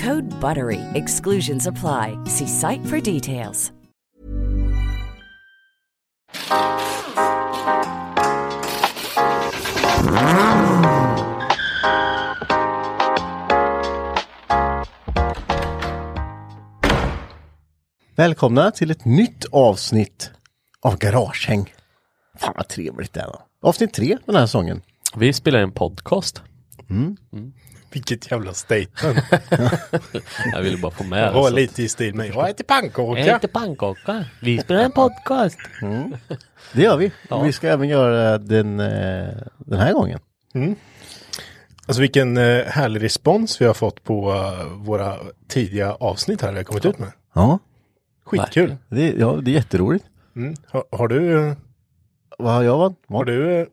Code BUTTERY. Exclusions apply. See site for details. Välkomna till ett nytt avsnitt av Garagehäng. Fan vad trevligt det är. Avsnitt tre den här säsongen. Vi spelar en podcast. Vilket jävla statement. Jag ville bara få med Det var lite i stil med jag Jag pannkaka. heter pannkaka. Vi spelar en podcast. Det gör vi. Ja. Vi ska även göra den, eh, den här gången. Alltså vilken eh, härlig respons vi har fått på eh, våra tidiga avsnitt här vi har kommit ut med. Ja, Skitkul. det, ja, det är jätteroligt. Mm. Har, har du, Vad har jag varit? har du,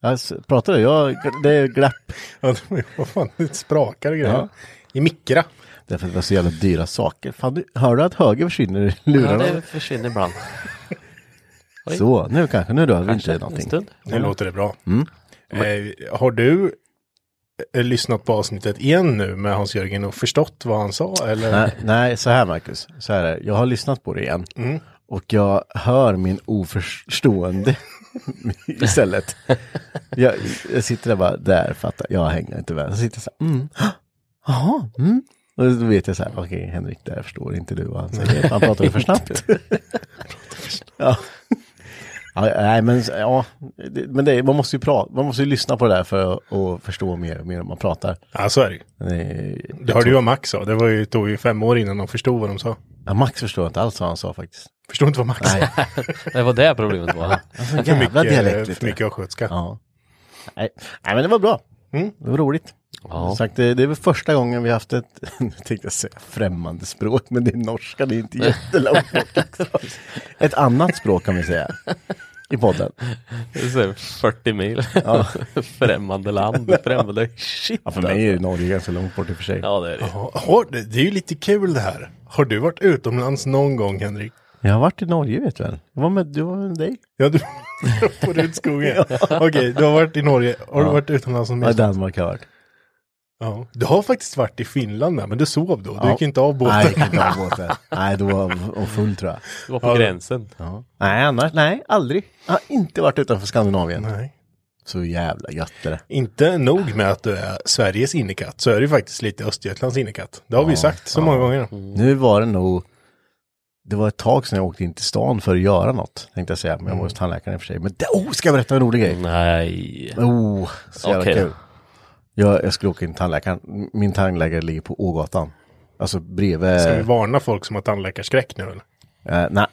Jag s- pratade, jag, det är glapp. ja, det- vad fan, det sprakar grejer. Ja. I mikra. Därför att det var så jävla dyra saker. Fan, du, hör du att höger försvinner i Ja, lurarna? det försvinner ibland. Oj. Så, nu kanske, nu rör vi Kanske inte någonting. Nu låter det bra. Mm. Eh, har du eh, lyssnat på avsnittet igen nu med Hans-Jörgen och förstått vad han sa? Eller? Nej, nej, så här Marcus. Så här är det. Jag har lyssnat på det igen. Mm. Och jag hör min oförstående istället. Jag, jag sitter där bara, där fattar jag, hänger inte med. Så sitter jag så här, mm, jaha, mm. Och då vet jag så här, okej Henrik, där förstår inte du vad han säger. Han pratar för snabbt. ja. Ja, nej men ja, det, men det, man måste ju prata, man måste ju lyssna på det där för att förstå mer och mer om man pratar. Ja, så är det ju. Det, hörde ju vad Max sa. Det var ju, tog ju fem år innan de förstod vad de sa. ja, Max förstår inte alls vad han sa faktiskt. Förstod inte vad Max. Nej, Det var det problemet var. alltså, För mycket, dialekt. för mycket östgötska. Ja. Nej. Nej, men det var bra. Mm. Det var roligt. Ja. Sagt, det, det är väl första gången vi haft ett, nu tänkte jag säga främmande språk, men det är norska, det är inte jättelångt bort. Ett annat språk kan vi säga. I podden. Det är så 40 mil. Främmande land. Främmande shit. Ja, för mig är ju Norge ganska långt bort i och för sig. Ja, det är det. Ja, det det är ju lite kul det här. Har du varit utomlands någon gång Henrik? Jag har varit i Norge vet du väl? Jag var med, du var med dig. Ja, du på Rudskogen. Okej, du har varit i Norge. Har du Ja. varit utomlands någon Ja, mer? Danmark har jag varit. Ja. Du har faktiskt varit i Finland med, men du sov då. Du Ja. gick inte av båten. Nej, jag gick inte av båten. Nej, då var jag full tror jag. Det var på Ja. gränsen. Ja. Nej, annars, nej, aldrig. Jag har inte varit utanför Skandinavien. Nej. Så jävla gött är det. Inte nog med att du är Sveriges innekatt, så är du faktiskt lite Östergötlands innekatt. Det har vi sagt så många gånger. Nu var det nog, det var ett tag sedan jag åkte in till stan för att göra något, tänkte jag säga. Men jag var hos tandläkaren i och för sig. Men det, oh, ska jag berätta en rolig grej? Nej. Oh, så jävla då. kul. Jag, jag skulle åka in till tandläkaren. Min tandläkare ligger på Ågatan. Alltså bredvid... Ska vi varna folk som har tandläkarskräck nu eller? Eh, nej.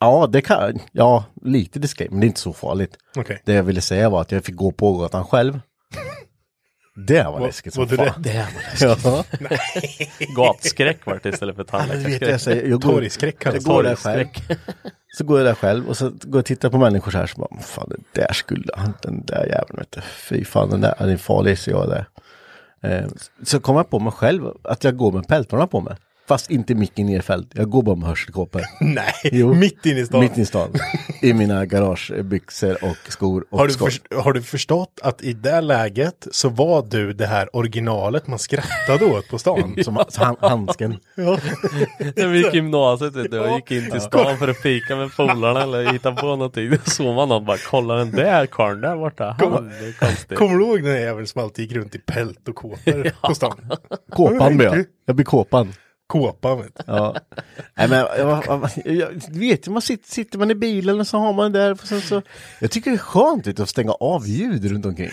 Ja, det kan, ja, lite diskret, men det är inte så farligt. Okej. Det jag ville säga var att jag fick gå på Ågatan själv. Det var Vad- läskigt som är det? fan. Det var Ja, Gatskräck var det istället för Ja, jag, tandläkarskräck. säger, jag går, Torgskräck kallas jag går det. där själv. Så går jag där själv och så går jag och tittar på människor så här så bara, fan det där skulle han, den där jäveln vet du. Fy fan den där, den är farlig så jag där. Eh, så kom jag på mig själv att jag går med pältorna på mig. Fast inte micken nerfälld. Jag går bara med hörselkåpor. Nej, Jo. mitt inne i stan. Mitt i stan. I mina garagebyxor och skor och Har du, först- har du förstått att i det läget så var du det här originalet man skrattade åt på stan? Som han, handsken. Ja. När vi gick i gymnasiet vet du, och gick in till stan för att fika med polarna eller hitta på någonting. Då såg man någon bara, kolla den där karln där borta. Han konstig. Kommer du ihåg den där jäveln som alltid gick runt i pält och kåpor på stan? Kåpan blir jag. Jag blir kåpan. Kåpan vet. Ja. Nej, men, jag, jag, jag, vet, man sitter, sitter man i bilen och så har man det där. Och sen så, jag tycker det är skönt vet, att stänga av ljud runt omkring.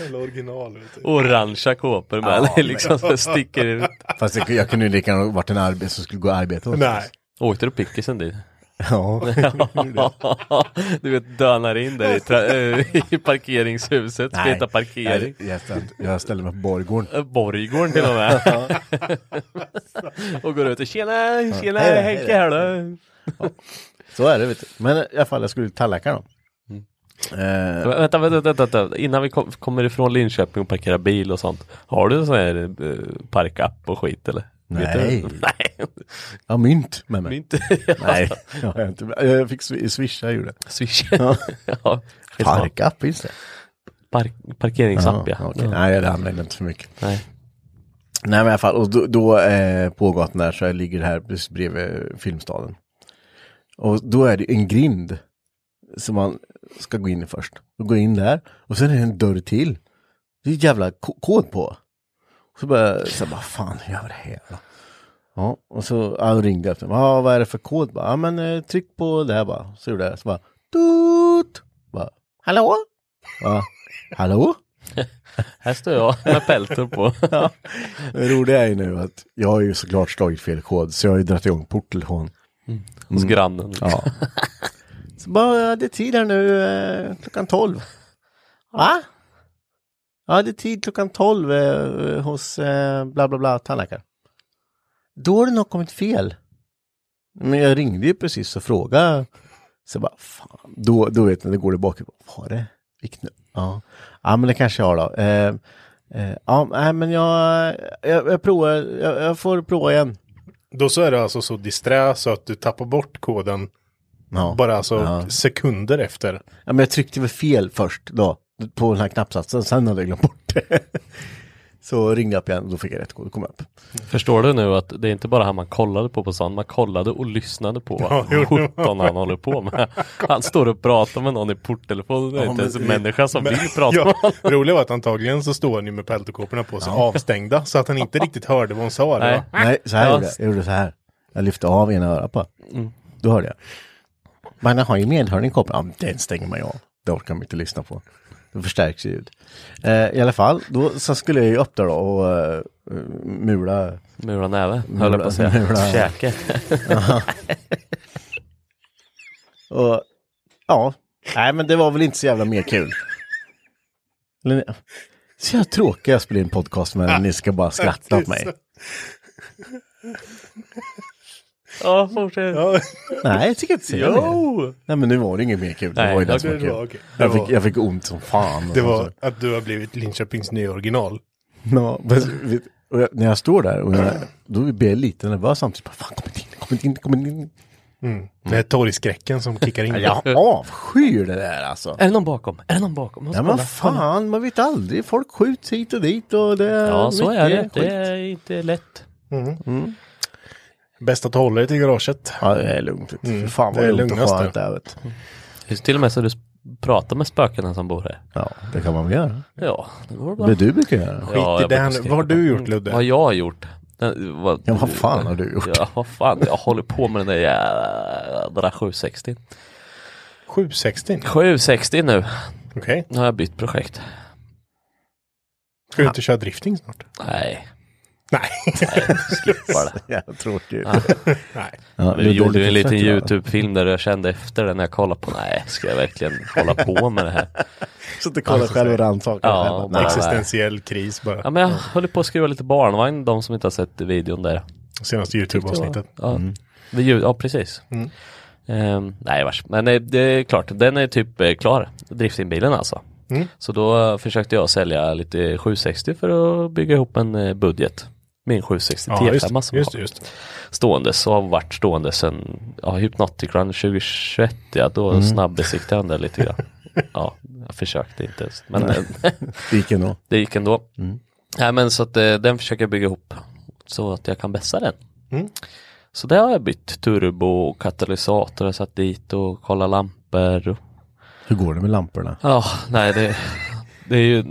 Jävla original. Orangea kåpor med det liksom så sticker ut. Fast jag, jag kunde ju lika gärna varit en arbete som skulle gå och arbeta. Nej. Åkte du pickisen dit? Ja. du vet dönar in där i, äh, i parkeringshuset, ska hitta parkering. Jag, jag ställde mig på Borggården. Äh, Borggården till och med. och går ut och tjena, tjena hej Henke här då. Så är det vet du. Men i alla fall, jag skulle till tandläkaren då. Eh, Vänta, vänta, vänta, vänta, innan vi kom, kommer ifrån Linköping och parkerar bil och sånt. Har du en sån här uh, parkapp och skit eller? Nej. Nej. jag har mynt med mig. Inte. Nej, jag, har inte. jag fick swi- swisha, jag gjorde. Swish. Ja. ja. Parkapp, finns det? Park, parkeringsapp ja. okej. ja. Nej, det använder jag inte för mycket. Nej. Nej men i alla fall, och då, då eh, på gatan där så jag ligger här precis bredvid Filmstaden. Och då är det en grind som man ska gå in i först. Då går jag in där och sen är det en dörr till. Det är jävla ko- kod på. Så bara, så bara fan hur gör vi det här då? Ja, och så ja, ringde jag efter. Ja, vad är det för kod? Bara, Ja, men eh, tryck på det här bara. Så gjorde jag. Så bara, tut! Bara, hallå? Ja, hallå? Här står jag med peltor på. Ja. Det roliga är ju nu att jag har ju såklart slagit fel kod så jag har ju dragit igång porttelefon. Hos grannen. Ja. Så bara, det är tid här nu eh, klockan 12. Va? Ja, det är tid klockan 12 eh, hos eh, bla bla bla tandläkare. Då har det nog kommit fel. Men jag ringde ju precis och frågade. Så bara, fan. Då, då vet man, det går det bak. Var det? Vilket nu? Ja. ja, men det kanske jag har då. Eh, eh, ja, nej, men jag, jag, jag provar, jag, jag får prova igen. Då så är det alltså så disträ så att du tappar bort koden Ja. bara alltså Ja. sekunder efter. Ja, men jag tryckte väl fel först då, på den här knappsatsen, sen hade jag glömt bort det. Så ringde jag upp igen och då fick jag rätt kod, då kom upp. Förstår du nu att det är inte bara han man kollade på på stan, man kollade och lyssnade på Ja, vad jo. sjutton han håller på med. Han står och pratar med någon i porttelefonen, det är Ja, inte ens en människa som Men- vill prata med ja, honom. det roliga var att antagligen så står han ju med peltokåporna på sig avstängda så att han inte riktigt hörde vad hon sa. Nej. Nej. Nej, så här Ja, gjorde jag. Jag gjorde så här. Jag lyfte av ena örat på. Då hörde jag. Man har ju medhörning kopplad. Ja, den stänger man ju av. Det orkar man inte lyssna på. Då förstärks ljud. Eh, I alla fall, då så skulle jag ju upp där då och eh, mula. Mura näve, höll jag på att säga. Mura. Käke. Och ja, nej men det var väl inte så jävla mer kul. Så jag tråkig jag spelar in podcast med ni ska bara skratta åt mig. Ja, fortsätt. Ja, Nej, jag tycker inte så. Jo! Nej men nu var det inget mer kul. Det Nej, var ju det som var det kul. var okej. Det Jag, var- fick, jag fick ont som fan. det var så- att du har blivit Linköpings nya original. Ja, men, vet- och jag, när jag står där och jag, då blir jag lite nervös samtidigt. Bara, Fan, kom inte in, kom inte in, kom inte in. Det är torgskräcken som kickar in. Jag avskyr det där alltså. Är det någon bakom? Är det någon bakom? Måste Ja men kolla, fan, man vet aldrig. Folk skjuts hit och dit och det är Ja, så är det. mycket Det skit. är inte lätt. Bäst att hålla dig till garaget. Ja, det är lugnt. Mm, För fan det vad är lugnt och skönt det. det är. Vet. Det är till och med så du pratar med spökena som bor här. Ja, det kan man väl göra. Ja, det går bra. Det du brukar göra. Skit Ja, i det. skriva Vad har på. du gjort, Ludde? Vad jag har gjort? Den, vad, Ja, vad fan har du gjort? Ja, vad fan. Jag håller på med den där jädra 760. 760? 760 nu. Okej. Nu har jag bytt projekt. Ska du inte köra drifting snart? Nej, Nej. skippa det. Jävla tråkigt. Nej. Ja, Vi gjorde ju en lite liten ja. YouTube-film där jag kände efter det när jag kollade på, nej, ska jag verkligen hålla på med det här? Så att du kollar själv och rannsakar Ja, bara- Nej. Existentiell kris bara. Ja, men jag håller på att skriva lite barnvagn, de som inte har sett videon där. Senaste YouTube-avsnittet. Ja, ljud, ja precis. Ehm, nej vars. Men det, det är klart, den är typ eh, klar. Driftingbilen alltså. Så då försökte jag sälja lite 760 för att bygga ihop en eh, Min 760 Ja, T5 just, som just, just. ståendes och har varit stående sedan ja, Hypnotic Run 2021. Ja, då Mm. snabbbesiktade jag den där lite grann. Ja, jag försökte inte ens. Men Det gick ändå. det gick ändå. Mm. Nej men så att eh, den försöker jag bygga ihop så att jag kan vässa den. Mm. Så det har jag bytt turbo och katalysator jag satt dit och kollat lampor. Och, Hur går det med lamporna? ja, nej det, det är ju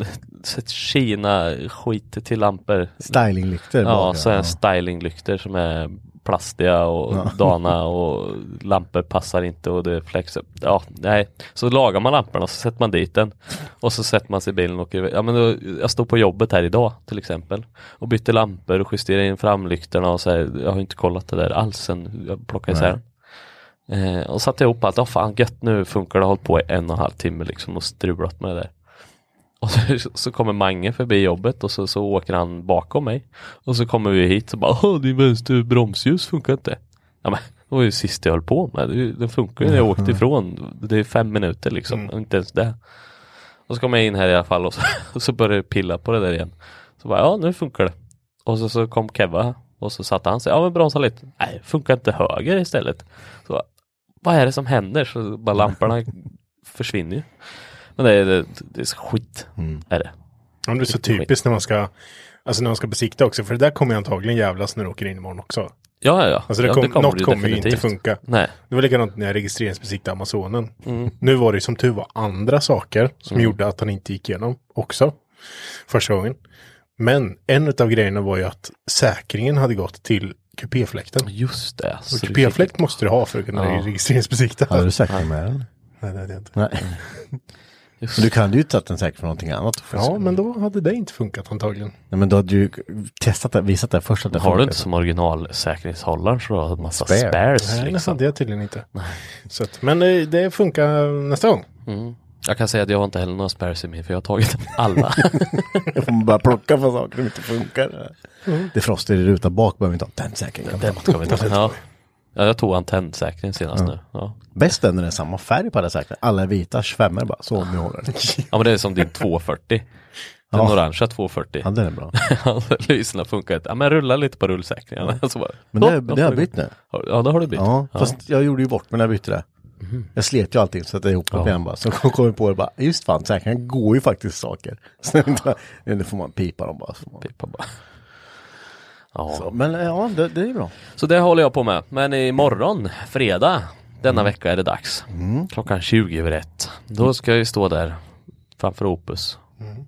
Kina-skit till lampor. Stylinglyktor? Ja, så är stylinglyktor som är plastiga och dana och lampor passar inte och det flexar. Ja, nej. Så lagar man lamporna så sätter man dit den och så sätter man sig i bilen och åker iväg. Ja, men då, jag står på jobbet här idag till exempel och bytte lampor och justerade in framlyktorna och så här, Jag har inte kollat det där alls sen jag plockade isär eh, Och satte ihop allt. Ja, fan gött nu funkar det. Har hållit på i en och en halv timme liksom och strulat med det där. Och så, så kommer Mange förbi jobbet och så, så åker han bakom mig. Och så kommer vi hit och bara Åh, din vänster bromsljus funkar inte. Ja men det var ju sist jag höll på med. Det, den funkar ju när jag åkte ifrån. Det är fem minuter liksom, inte ens det. Och så kom jag in här i alla fall och så, och så började jag pilla på det där igen. Så bara, ja nu funkar det. Och så, så kom Keva och så satte han sig, ja men bromsa lite. Nej, funkar inte höger istället. Så vad är det som händer? Så bara lamporna försvinner ju. Men det är, det, det är så skit, är det. Ja, det är så typiskt när man ska Alltså när man ska besikta också, för det där kommer ju antagligen jävlas när du åker in imorgon också. Ja, ja, ja. Alltså det ja, kom, kommer något det kommer ju inte funka. Nej. Det var likadant när jag registreringsbesiktade Amazonen. Mm. Nu var det som tur var andra saker som gjorde att han inte gick igenom också. Första gången. Men en av grejerna var ju att säkringen hade gått till kupéfläkten. Just det. Och kupéfläkt måste du ha för att kunna Ja. registreringsbesikta. Hade du säkrat med den? Nej, det hade jag inte. Nej. Just Men du kan ju tagit den säkert för någonting annat. Ja, men då hade det inte funkat antagligen. Nej, men då hade du ju testat det, visat det först att det Har du funkar. inte som originalsäkerhetshållare så du har en massa Spare. spares Nej, det liksom. hade jag tydligen inte. Så att, men eh, det funkar nästa gång. Mm. Jag kan säga att jag har inte heller några spares i min för jag har tagit alla. Jag får bara plocka på saker som inte funkar. Mm. Det är froster i rutan bak behöver vi inte ha. Den ska vi ta. Ja. Ja, jag tog antennsäkringen senast nu. Ja. Bäst är när det är samma färg på alla säkringar. Alla är vita, 25 bara. Så om ni håller den. ja, men det är som din 240. Den Ja. orangea 240. Ja, den är bra. Lyserna funkar inte. Ja, men rulla lite på rullsäkringarna. Så bara, Men det, "Ja, det har jag bytt nu. Ja, det har du bytt. Ja, Ja. fast jag gjorde ju bort mig när jag bytte det. Jag slet ju allting så att jag ihop det igen bara. Så kom jag på det bara, just fan, säkringen går ju faktiskt saker. Så nu får man pipa dem bara. Pippa bara. Ja. så, men ja, det, det är bra. Så det håller jag på med. Men imorgon, fredag, denna vecka är det dags. Klockan 20 över ett. Då ska jag ju stå där framför Opus.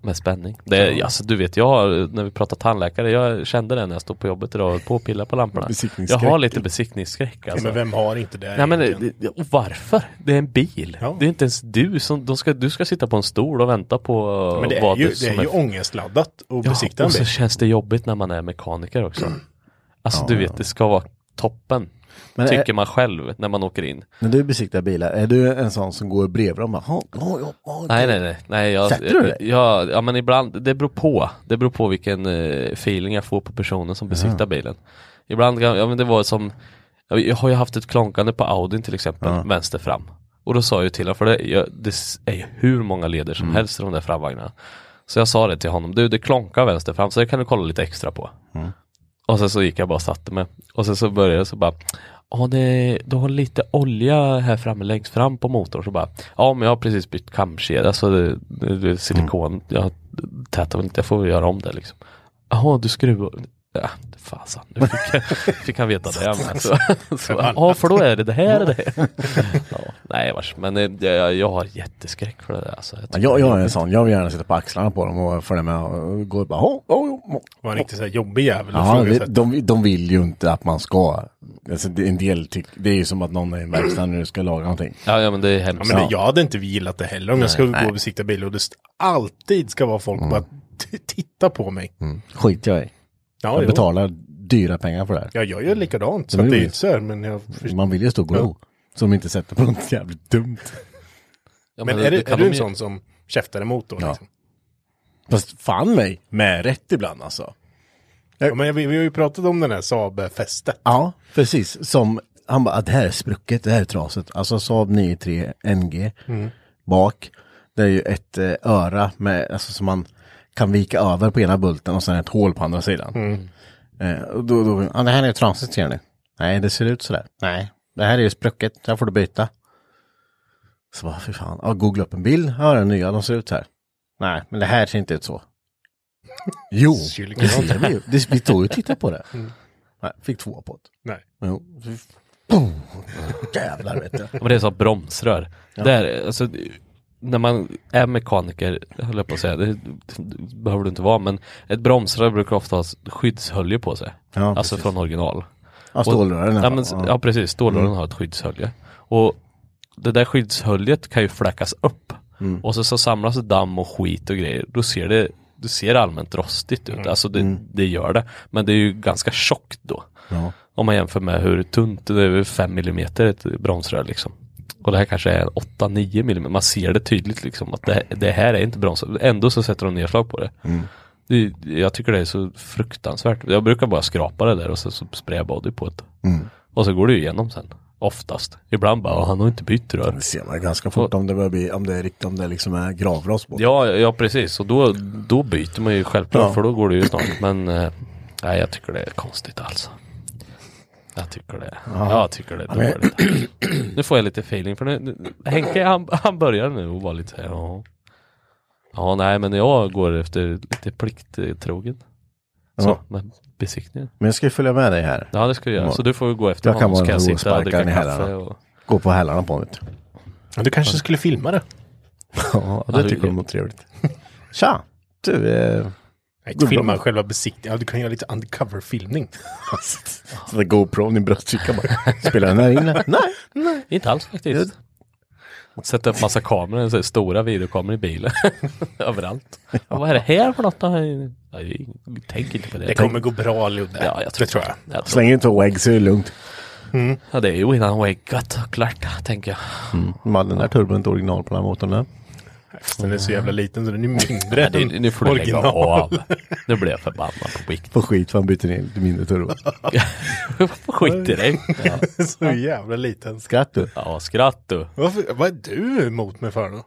Med spänning. Det är, alltså, du vet, jag har, när vi pratar tandläkare, jag kände det när jag stod på jobbet idag och på och pilla på lamporna. Jag har lite besiktningsskräck alltså. Men vem har inte det? Nej men det, och varför? Det är en bil. Ja. Det är inte ens du som, ska, du ska sitta på en stol och vänta på men det är vad ju, som det är ju ångestladdat att Ja, besikta en och så bil. känns det jobbigt när man är mekaniker också. Alltså du vet, det ska vara toppen. Men tycker är, man själv när man åker in. när du besiktar bilar, är du en sån som går bredvid dem bara, "Ja, ja, ja, ja, Nej, nej, nej. nej jag, Sätter du dig? Ja, ja, men ibland, det beror på. Det beror på vilken eh, feeling jag får på personen som besiktar bilen. Ibland ja men det var som, jag har ju haft ett klonkande på Audin till exempel, vänster fram. Och då sa jag ju till honom, för det, jag, det är ju hur många leder som helst i de där framvagnarna. Så jag sa det till honom, du det klonkar vänster fram, så det kan du kolla lite extra på. Och sen så gick jag bara och satte mig. Och sen så började jag så bara, ja det, du har lite olja här framme längst fram på motorn. Så bara, ja men jag har precis bytt kamkedja, alltså det, det, det är silikon, jag tätar väl inte, jag får väl göra om det liksom. Jaha, du skruvar, ja fasen, nu fick, jag, fick han veta det med. Så, så, ja för då är det det här och det. Ja, nej vars, men eh, jag, jag har jätteskräck för det där. Alltså, Ja, tycker Jag, det jag är en sån, jag vill gärna sitta på axlarna på dem och följa med och gå och bara, oh, oh, oh. Var en riktigt så här jobbig jävel Ja, det, de, de vill ju inte att man ska. Alltså, det, en del tyck, det är ju som att någon är i en verkstad när du ska laga någonting. Ja, ja men det är Ja, hemskt. men det, jag hade inte gillat det heller om jag skulle gå och besikta bil och det alltid ska vara folk bara t- titta på mig. Skit jag i. Ja, Jag jo. betalar dyra pengar för det här. Ja, jag gör likadant. Så Men det det är är inte så här, men jag förstår. Man vill ju stå och glo. Ja. Så de inte sätter på något jävligt dumt. Ja, Men det- är, det kan är du en ju- sån som käftar emot då? Ja. Liksom? Fast fan mig, med rätt ibland alltså. Ja, men vi, vi har ju pratat om den här Saab-fästet. Ja, precis. Som, han bara, "Ah, det här är sprucket, det här är trasigt. Alltså Saab 93 NG bak. Det är ju ett eh, öra med, alltså som man kan vika över på ena bulten och sen ett hål på andra sidan. Eh, och då, då, ja, det här är trasigt ser ni. Nej, det ser ut sådär. Nej, det här är ju sprucket, det här får du byta. Så bara, fy fan. Ja, googla upp en bild, ja den nya, de ser ut så här. Nej, men det här ser inte ut så. Jo, det ser vi ju. Det- Vi tog ju och tittade på det. Nej, fick två på det. Nej. Jo. Boom. Jävlar vet du. Men det är så bromsrör. Där, alltså, när man är mekaniker, höll jag på att säga, det, det behöver du inte vara, men ett bromsrör brukar ofta ha skyddshölje på sig. Ja, alltså precis. från original. Ja, stålrören. Ja, men, ja. ja precis, stålrören har ett skyddshölje. Och det där skyddshöljet kan ju fläckas upp. Och så, så samlas det damm och skit och grejer. Då ser det, det ser allmänt rostigt ut. Alltså det, det gör det. Men det är ju ganska tjockt då. Ja. Om man jämför med hur tunt, det är 5 mm ett bromsrör liksom. Och det här kanske är 8-9 mm. Man ser det tydligt liksom att det, det här är inte bromsrör. Ändå så sätter de nedslag på det. det. Jag tycker det är så fruktansvärt. Jag brukar bara skrapa det där och så, så sprayar jag body på det. Och så går det ju igenom sen. Oftast. Ibland bara, "Ah, han har inte bytt rör. Det ser man ganska fort om det börjar bli, om det, är rikt- om det liksom är gravrost på. Ja, ja precis. Och då, då byter man ju självklart Ja. för då går det ju snart. Men eh, nej, jag tycker det är konstigt alltså. Jag tycker det. Jag tycker det är dåligt. Nu får jag lite feeling för nu, nu, Henke han, han börjar nu och vara lite så här, ja. Ja, nej men jag går efter lite plikttrogen. Så, Ja. med besiktningen. Men jag ska ju följa med dig här. Ja det ska jag göra. Så du får gå efter Jag honom så vara kan jag en och sparka kaffe. hälarna. Och... Gå på hälarna på mitt. Ja, du kanske skulle filma det? Ja, Ja, det det- tycker de är trevligt. Tja! Du, eh, Nej, det filma bra? själva besiktningen. Ja, du kan göra lite undercover-filmning. så det GoPro i bröstfickan bara. Spelar den här inne? Nej. Inte alls faktiskt. Sätta upp massa kameror, så här stora videokameror i bilen. Överallt. Ja, vad är det här för något? Jag tänker inte på det. Det kommer gå bra Ludde. Ja, jag tror det tror jag. Jag tror, Släng in två ägg så är det lugnt. ja, det är ju innan väggat klart, tänker jag. Man, den där turbon är inte original på den här motorn. Där. Den är så jävla liten så den är mindre än nu får du lägga original. av. Nu blir jag förbannad på vikt. Får skit för han byter in till mindre turbo. Skit i dig. Ja, så jävla liten. Skratt du. ja skratt du. Varför, vad är du emot mig för då?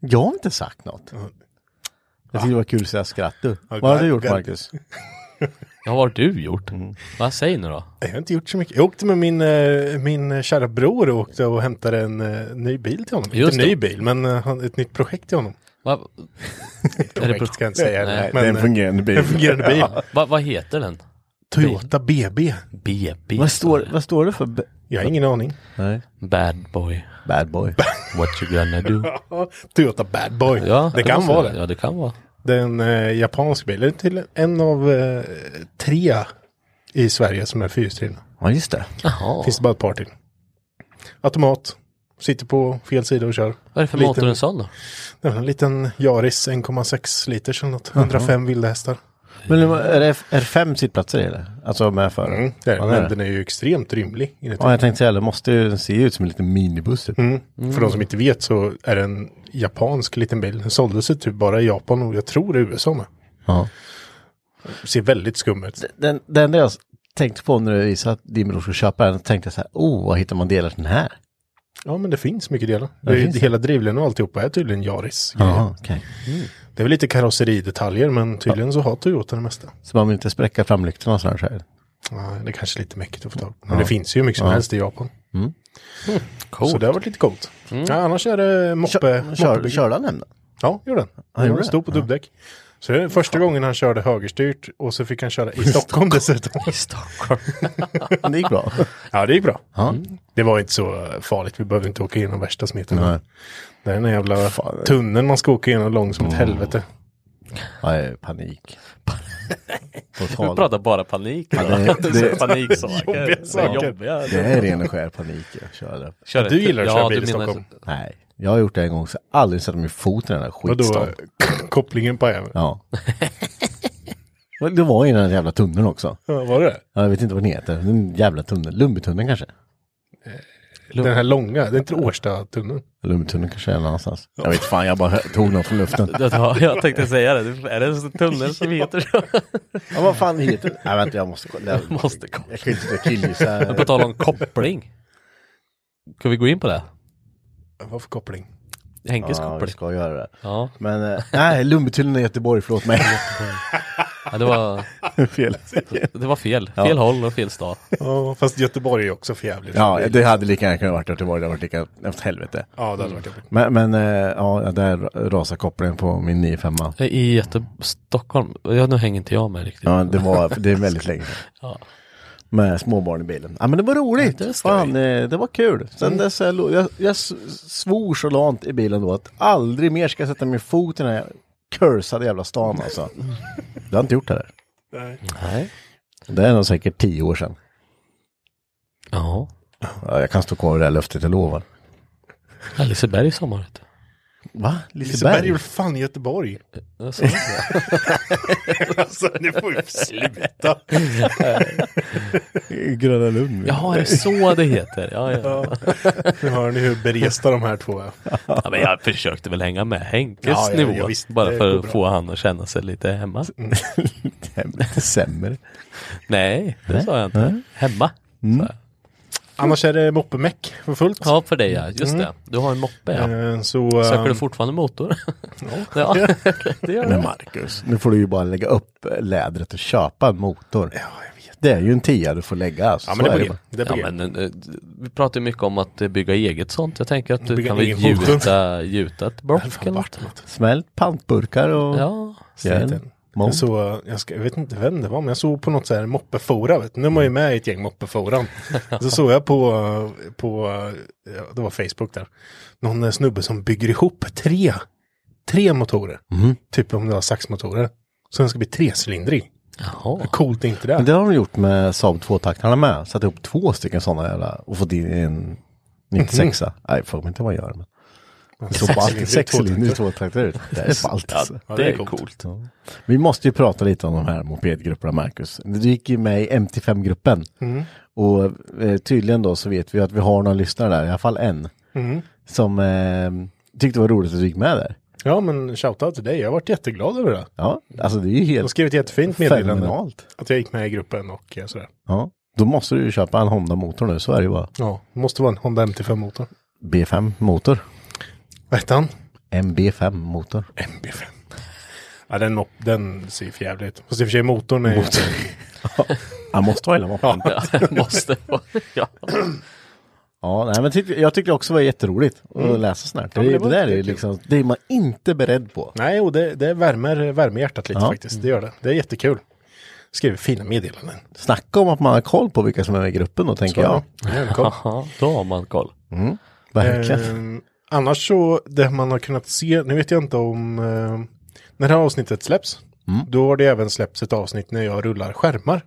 Jag har inte sagt något. Jag tyckte det var kul att säga skratt du. Ja, Vad har du gjort Marcus? Ja, vad har du gjort? Vad säger nu då? Jag har inte gjort så mycket. Jag åkte med min, eh, min kära bror och åkte och hämtade en eh, ny bil till honom. Just inte det. ny bil, men eh, ett nytt projekt till honom. Vad, Projekt ska jag inte säga. Nej, det är en fungerande bil. En fungerande bil. vad, vad heter den? Toyota BB. BB. Vad står, vad står det för? Jag har ingen aning. Nej. Bad boy. Bad boy. What you gonna do? Toyota Bad Boy. Ja, det kan vara det. Ja, det kan vara. Det är en eh, japansk bil. Det är till en av eh, tre i Sverige som är fyrhjulsdrivna. Ja just det. Jaha. Finns det bara ett par till. Automat. Sitter på fel sida och kör. Vad är det för Liten- motor en sån då? Det är en liten Yaris 1,6 liters eller något. 105 vilda hästar. Men är det, är det fem sittplatser i det? Alltså med för? Mm, det är, Ja, det. är men det. den är ju extremt rymlig. Ja, jag tänkte säga det. måste ju se ut som en liten minibuss. Typ. Mm. För de som inte vet så är det en japansk liten bil. Den såldes ju typ bara i Japan och jag tror i USA med. Ja. Ser väldigt skum ut. Den, den enda jag tänkte på när du visade att din bror skulle köpa den, tänkte jag så här, oh, vad hittar man delar till den här? Ja men det finns mycket delar. Det Det är, finns det. hela drivlinan och alltihopa är tydligen Yaris. Ja, okej. Det är väl lite karosseridetaljer men tydligen så har Toyota det mesta. Så man vill inte spräcka framlyktorna och sådär så här. Ja, det är kanske lite mäckigt att få tag på. Men det finns ju mycket som Ja. helst i Japan. Coolt. Så det har varit lite coolt. Ja, annars är det moppe. Kör, kör, moppebygge. körde han den då? Ja, gjorde den. Han gjorde den det? stod på dubbdäck. Så det är första gången han körde högerstyrt och så fick han köra i Stockholm dessutom. I Stockholm. Det gick bra. Ja, det gick bra. Ja. Det var inte så farligt. Vi behövde inte åka igenom värsta smeten. Nej. Det är den jävla Fan. tunneln man ska åka igenom lång som ett helvete. Ja, jag är panik. På Du tal. pratar bara panik. Ja, det- Det, det- är paniksaker. Jobbiga saker. Jobbiga. Det är ren och skär panik. Jag kör det. Kör Du gillar att köra bil i menar- Stockholm. Nej, jag har gjort det en gång så jag har aldrig sett min fot i den där Och då skitstan. kopplingen på även. Ja. Det var i den där jävla tunneln också. Ja, var det? Ja, Jag vet inte vad den heter. Den jävla tunneln. Lundbytunneln kanske? Den här långa, det är inte Årsta-tunneln. Lundbytunneln kanske är någon annanstans. Jag vet fan, jag bara tog något från luften. Ja, jag tänkte säga det. Är det en tunnel som heter så? Ja, vad fan heter det? Nej, vänta, jag måste kolla. Jag, Måste kolla. jag kan inte killgissa. På tal om koppling. Ska vi gå in på det? Vad för koppling? Henkes Ja, vi koppling. ska göra det. Ja, Men eh, nej, Lumbetullen är Göteborg, förlåt mig. ja det, var, Fel. det var fel. Fel håll och fel stad. Ja, fast Göteborg är också för jävligt. Ja, det hade lika gärna kunnat varit Göteborg, det hade varit lika åt helvete. Ja, det hade varit jobbigt. Men, men eh, ja, där rasar kopplingen på min 95 I Göte Stockholm, ja, nu hänger inte jag med riktigt. Ja, det var, det är väldigt länge sedan. Ja. Med småbarn i bilen. Ja men det var roligt. Ja, det Fan, eh, det var kul. Sen dess jag, jag, jag svor så lant i bilen då att aldrig mer ska jag sätta min fot i den här cursade jävla stan alltså. Jag har inte gjort det där. Nej. Det är nog säkert tio år sedan. Ja. Ja, jag kan stå kvar i det här löftet, jag lovar. Liseberg i sommar. vet du. Va? Liseberg är Liseberg? väl fan Göteborg? Jag sa det. alltså, ni får ju sluta. Gröna Lund. Jaha, är det så det heter? Ja, ja. Nu hör ni hur beresta de här två är. ja men jag försökte väl hänga med Henkes Ja, ja, nivå. visst. bara för att få han att känna sig lite hemma. Lite sämre. Nej, det sa jag inte. Hemma. Mm. Annars är det moppemäck för fullt. Ja, för dig ja. Just det. Du har en moppe ja. Eh, Så, Söker du eh, fortfarande motor? ja, det gör Men. Marcus, nu får du ju bara lägga upp lädret och köpa en motor. Ja, jag vet. Det är ju en tia du får lägga. Alltså. Ja, Så men det är G. Det är Ja, men, eh, vi pratar ju mycket om att eh, bygga eget sånt. Jag tänker att du Bygga kan väl gjuta, gjuta ett block eller något. Smält pantburkar och Ja. Mom. Jag, såg, jag, ska, jag vet inte vem det var, men jag såg på något så här moppefora. Vet. Nu är man ju med i ett gäng moppeforan. så såg jag på, på, det var Facebook där, någon snubbe som bygger ihop tre, tre motorer. Mhm. Typ om det var saxmotorer. Så den ska bli trecylindrig. jaha. Hur coolt är inte det? Men det har de gjort med Saab 2-taktarna med. Satt ihop två stycken sådana jävla och fått in en 96 Mhm. Nej, jag frågar mig inte vad jag gör. Men. Det står ballt. Sexcylindrig tvåtaktare. Det är ballt. alltså. Ja, Det är coolt. Ja. Vi måste ju prata lite om de här mopedgrupperna, Marcus. Du gick ju med i MT5-gruppen. Mm. Och eh, tydligen då så vet vi att vi har någon lyssnare där, i alla fall en, Mm. som eh, tyckte det var roligt att du gick med där. Ja, men shoutout till dig. Jag har varit jätteglad över det. Ja, alltså det är ju Jag har helt skrivit jättefint meddelande. Att jag gick med i gruppen och eh, sådär. Ja, då måste du ju köpa en Honda-motor nu, så är det ju bara. Ja, det måste vara en Honda MT5-motor. B5-motor. Vad hette han? MB5-motor. MB5. Ja, den, mop- den ser för jävligt ut. Fast i och för sig motorn är... Han måste ha hela moppen. Ja, måste vara. Ja. Ja, nej, men tyck, jag tyckte också det var jätteroligt att läsa sånt här. Det, Mm. men det det, var där är jättekul. liksom, det är man inte beredd på. Nej, och det, det värmer, värmer hjärtat lite Ja. faktiskt. Det gör det. Det är jättekul. Skriver fina meddelanden. Snacka om att man har koll på vilka som är med i gruppen då, tänker jag. Ja, då har man koll. Verkligen. Ehm, annars så, det man har kunnat se, nu vet jag inte om, eh, när det här avsnittet släpps, då har det även släppts ett avsnitt när jag rullar skärmar.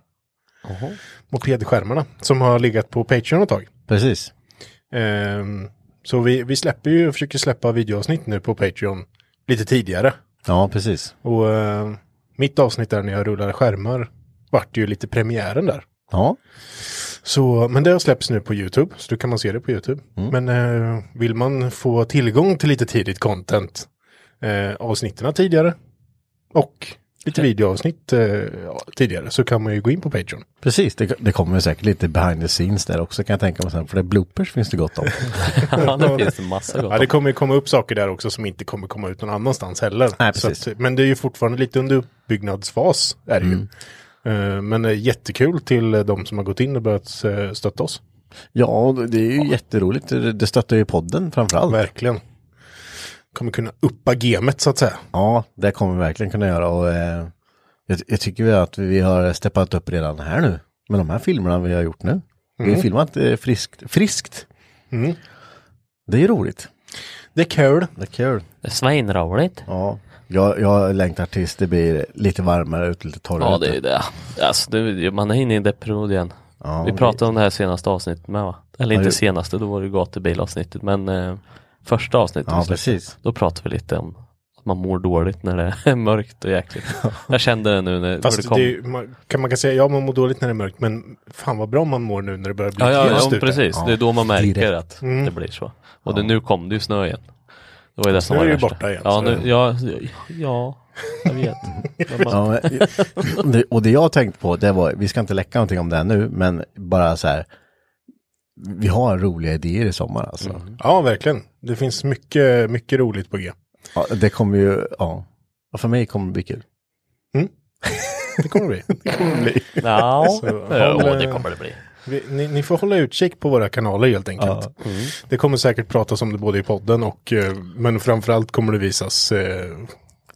Mopedskärmarna, som har legat på Patreon ett tag. Precis. Ehm, så vi, vi släpper ju, försöker släppa videoavsnitt nu på Patreon lite tidigare. Ja, precis. Och eh, mitt avsnitt där när jag rullar skärmar vart ju lite premiären där. Ja, Så, men det har släppts nu på YouTube, så då kan man se det på YouTube. Men eh, vill man få tillgång till lite tidigt content, eh, avsnitten tidigare och lite videoavsnitt eh, tidigare så kan man ju gå in på Patreon. precis. Det, det kommer säkert lite behind the scenes där också kan jag tänka mig sen. För det bloopers finns det gott om. Ja, det finns det massa gott Ja, det om. kommer ju komma upp saker där också som inte kommer komma ut någon annanstans heller. Nej, Så precis. att, men det är ju fortfarande lite under uppbyggnadsfas, är det ju. Eh, men eh, jättekul till eh, de som har gått in och börjat stötta oss. Ja, det är ju jätteroligt. Det, stöttar ju podden framförallt. Verkligen. Kommer kunna uppa gamet så att säga. Ja, det kommer vi verkligen kunna göra. Och, eh, jag, jag tycker att vi har steppat upp redan här nu. Med de här filmerna vi har gjort nu. Vi har ju filmat eh, friskt. friskt. Mm. Det är ju roligt. Det är kul. Det är kul. Det är svinroligt. Ja, jag, jag längtar tills det blir lite varmare ute, lite torrare Ja, det är det. Alltså, det, man är inne i en depression igen. Ja, Vi pratade om det här senaste avsnittet med va? Eller Ja, inte det- senaste, då var det gatubilavsnittet. Men eh, första avsnittet Ja, precis. Då pratade vi lite om att man mår dåligt när det är mörkt och jäkligt. Jag kände det nu när hur det Fast kom. det man, kan man kan säga, ja man mår dåligt när det är mörkt, men fan vad bra man mår nu när det börjar bli Ja, ja, ja precis. Ja, det är då man märker direkt. att Mm. det blir så. Och det, nu kom det ju snö igen. Det var ju det som Nu var är det värsta. borta igen, Ja, så nu, ja, ja, jag vet. Men man, Ja, men- det, och det jag har tänkt på, det var, vi ska inte läcka någonting om det här nu, men bara så här. vi har roliga idéer i sommar alltså. Mm. Ja, verkligen. Det finns mycket, mycket roligt på G. Ja, det kommer ju, ja. Och för mig kommer det bli kul. Det kommer det bli. Det kommer det bli. Ja, Så, ja håll, det eh, kommer det bli. Vi, ni, ni får hålla utkik på våra kanaler helt enkelt. Det kommer säkert pratas om det både i podden och, eh, men framförallt kommer det visas eh,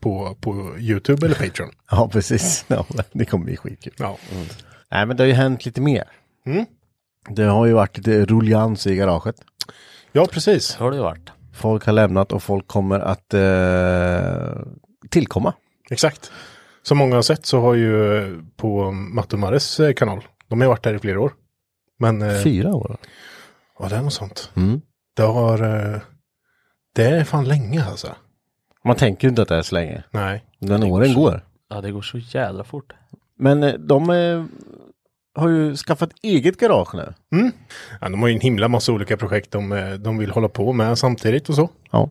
på, på YouTube eller Patreon. Ja, precis. Ja, det kommer bli skitkul. Ja. Nej, men det har ju hänt lite mer. Mm. Det har ju varit lite rullians i garaget. ja, precis. Har det varit. Folk har lämnat och folk kommer att eh, tillkomma. Exakt. Som många har sett så har ju eh, på Matte och Mares kanal, de har varit där i flera år. Men, eh, Fyra år. ja det är något sånt. Mm. Det har, eh, det är fan länge alltså. Man tänker ju inte att det är så länge. Nej. Men åren går. Ja, det går så jädra fort. Men eh, de eh, har ju skaffat eget garage nu. Ja, de har ju en himla massa olika projekt de, de vill hålla på med samtidigt och så. Ja.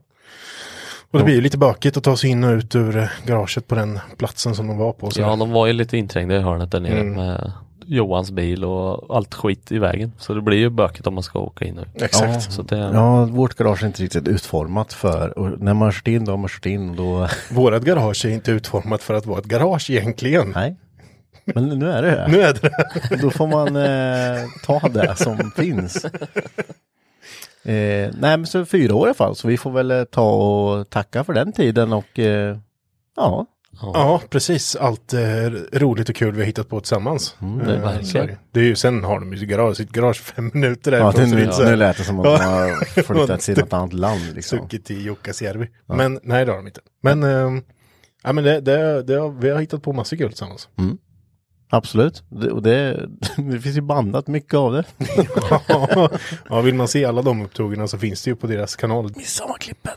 Och det blir ju lite bökigt att ta sig in och ut ur garaget på den platsen som de var på. Så Ja, de var ju lite inträngda i hörnet där nere Mm. med Johans bil och allt skit i vägen. Så det blir ju bökigt om man ska åka in ut. Exakt. Så det, Ja, vårt garage är inte riktigt utformat för, och när man har kört in då har man kört in då, Vårat garage är inte utformat för att vara ett garage egentligen. nej. Men nu är det det. Nu är det det. Då får man eh, ta det som finns. Eh, nej men så fyra år i alla fall, så vi får väl eh, ta och tacka för den tiden och eh, ja, Ja, precis. Allt eh, roligt och kul vi har hittat på tillsammans. Mm, det är Eh, verkligen. det. är ju, sen har de ju garage, sitt garage fem minuter ja därifrån. det, nu, så nu lät det som att man har flyttat till något annat land liksom. Stuckit till Jukkasjärvi. Men nej, det har de inte. Men, ehm, ja, men det, det, det har, vi har hittat på massor kul tillsammans. Absolut, det, och det, det finns ju bandat mycket av det. ja, vill man se alla de upptågen så finns det ju på deras kanal. Midsommarklippen.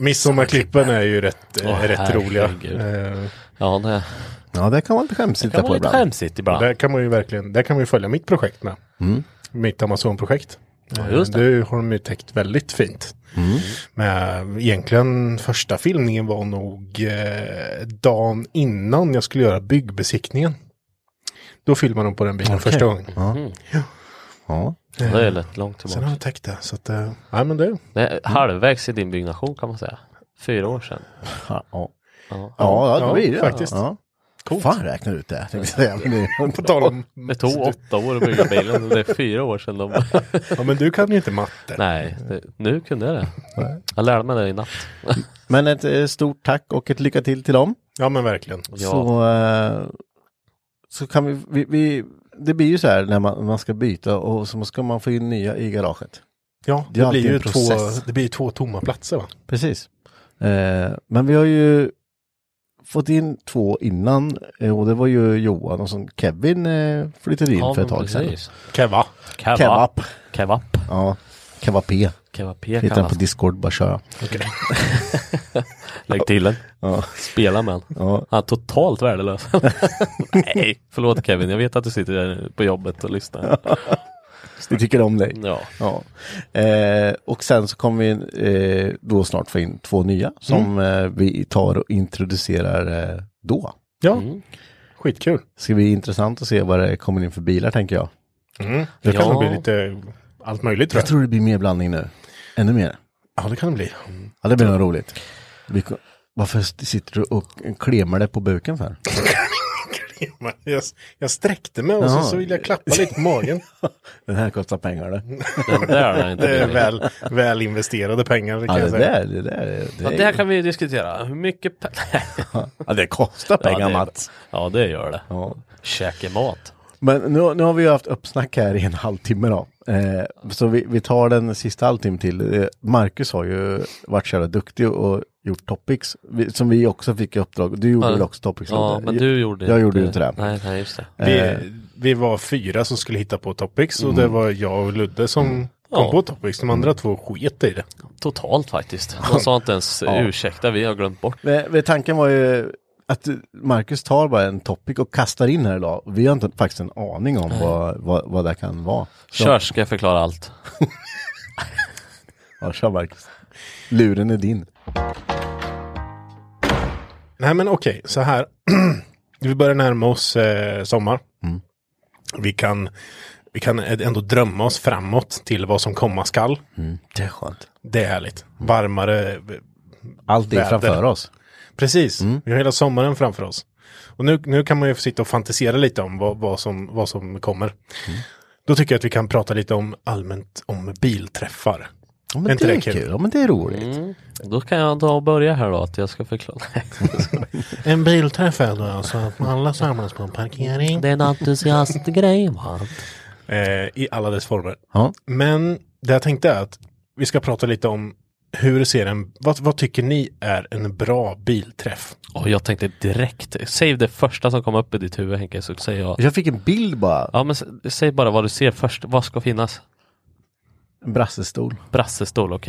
Midsommarklippen är ju rätt, eh, Åh, rätt roliga. Eh, ja, det Ja, det kan man lite skämsigt kan på vara lite ibland. skämsigt ibland. där kan man ju verkligen, där kan man ju följa mitt projekt med. Mm. Mitt Amazon-projekt. Ja, Eh, just det. det har de ju täckt väldigt fint. Mm. Men egentligen första filmningen var nog eh, dagen innan jag skulle göra byggbesiktningen. Då filmade de på den bilen första gången. Ja. Ja. Det är lätt långt Sen har tillbaka. jag täckt det. Så att, eh, nej men det. Det är halvvägs i din byggnation kan man säga. Fyra år sedan. Ja, ja. Ja. ja, Ja, det blir det. faktiskt. Ja. Coolt. Fan räknar ut det, tänkte jag säga. Men det, På tal om... Det tog åtta år att bygga bilen och det är fyra år sedan de... Ja men du kan ju inte matte. Nej, det, nu kunde jag det. Jag lärde mig det i natt. men ett eh, stort tack och ett lycka till till dem. Ja men verkligen. Ja, Så, eh, så kan vi, vi, vi, det blir ju så här när man, man ska byta och så ska man få in nya i garaget. Ja, Det det, blir ju två, det blir två tomma platser va? Precis. Eh, men vi har ju fått in två innan eh, och det var ju Johan och så Kevin eh, flyttade in ja för ett tag sedan. Keva. Kebab. Kebab. Kebab. Ja, Kebab P. Kebab P Hitta den kallas på Discord, bara köra. Lägg till den. Ja. Spela med den. Ja. Han är totalt värdelös. Nej, förlåt Kevin. Jag vet att du sitter där på jobbet och lyssnar. Vi tycker om dig. Ja. Ja. Eh, och sen så kommer vi eh, då snart få in två nya som eh, vi tar och introducerar eh, då. Ja, Mm. skitkul. Det ska bli intressant att se vad det kommer in för bilar tänker jag. Mm. Det kan Ja. nog bli lite allt möjligt tror Jag jag. tror det blir mer blandning nu. Ännu mer. Ja det kan det bli. Ja, det blir nog roligt. Vi, ko- varför sitter du och klemar dig på buken för? Jag, jag sträckte mig och så, Ja. så vill jag klappa lite på magen. Den här kostar pengar det. Den där är inte Det är väl, väl investerade pengar det kan Ja, det där, det där. Det, Ja, det här kan vi diskutera. Hur mycket pe- ja, det kostar pengar ja, det, Mats. ja, det gör det. Ja. Käka mat. Men nu, nu har vi ju haft uppsnack här i en halvtimme då. Eh, så vi, vi tar den sista halvtimmen till. Eh, Marcus har ju varit så jävla duktig och gjort topics. Vi, som vi också fick i uppdrag. Du gjorde Ja. väl också topics? Ja, men du gjorde Jag gjorde ju inte det. Nej, nej, just det. Vi, Eh. vi var fyra som skulle hitta på topics och det var jag och Ludde som kom Ja. på topics. De andra två sket i det. Totalt faktiskt. De sa inte ens Ja. ursäkta, vi har glömt bort. Men, men tanken var ju att Marcus tar bara en topic och kastar in här idag. Vi har inte faktiskt en aning om vad, vad, vad det kan vara. Så- Kör ska jag förklara allt. Ja, kör Marcus. Luren är din. Nej men okej, så här. vi börjar närma oss eh, sommar. Mm. Vi kan vi kan ändå drömma oss framåt till vad som komma skall. Det är skönt. Det är härligt. Varmare. Allt är Väder. framför oss. Precis, vi har hela sommaren framför oss. Och nu, nu kan man ju få sitta och fantisera lite om vad, vad, som, vad som kommer. Då tycker jag att vi kan prata lite om allmänt om bilträffar. Ja, Är men inte det det är kul? kul. Ja, men det är roligt. Mm. Då kan jag ta och börja här då att jag ska förklara. En bilträff är då alltså att alla samlas på en parkering. Det är en entusiastgrej va? Eh, I alla dess former. Ja. Men det jag tänkte är att vi ska prata lite om hur ser en, vad, vad tycker ni är en bra bilträff? Och jag tänkte direkt, säg det första som kom upp i ditt huvud Henke så säger jag. Jag fick en bild bara. Ja men säg bara vad du ser först, vad ska finnas? En brassestol. Brassestol, okej.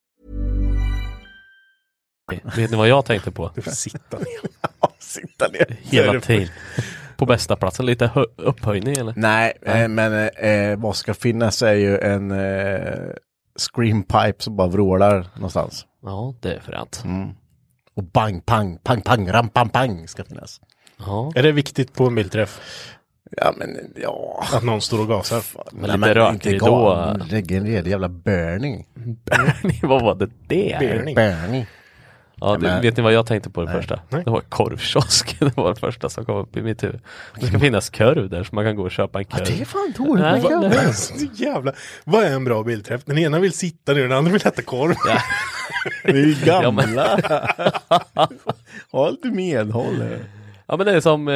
Vet ni vad jag tänkte på? Du får sitta ner. Sitta ner. Hela tiden. På bästa platsen, lite hö- upphöjning eller? Nej, eh, men eh, vad ska finnas är ju en eh, screampipe som bara vrålar någonstans. Ja, det är fränt. Och bang, pang, pang, pang, ram, pang, pang ska finnas. Ja, Är det viktigt på en bilträff Ja, men ja. att någon står och gasar? men lite rökig då. Lägg en redig jävla burning. vad var det det? Burning. Burning. Ja, det, men- vet ni vad jag tänkte på det första? Nej. Det var korvkiosk. Det var det första som kom upp i mitt huvud. Det ska finnas korv där så man kan gå och köpa en Ja, korv. det är fan dåligt. Nej, nej. Så jävla, vad är en bra bilträff? Den ena vill sitta ner, den andra vill äta korv. Det är ju Ja, men- gamla. Ha lite medhåll. Ja men det är som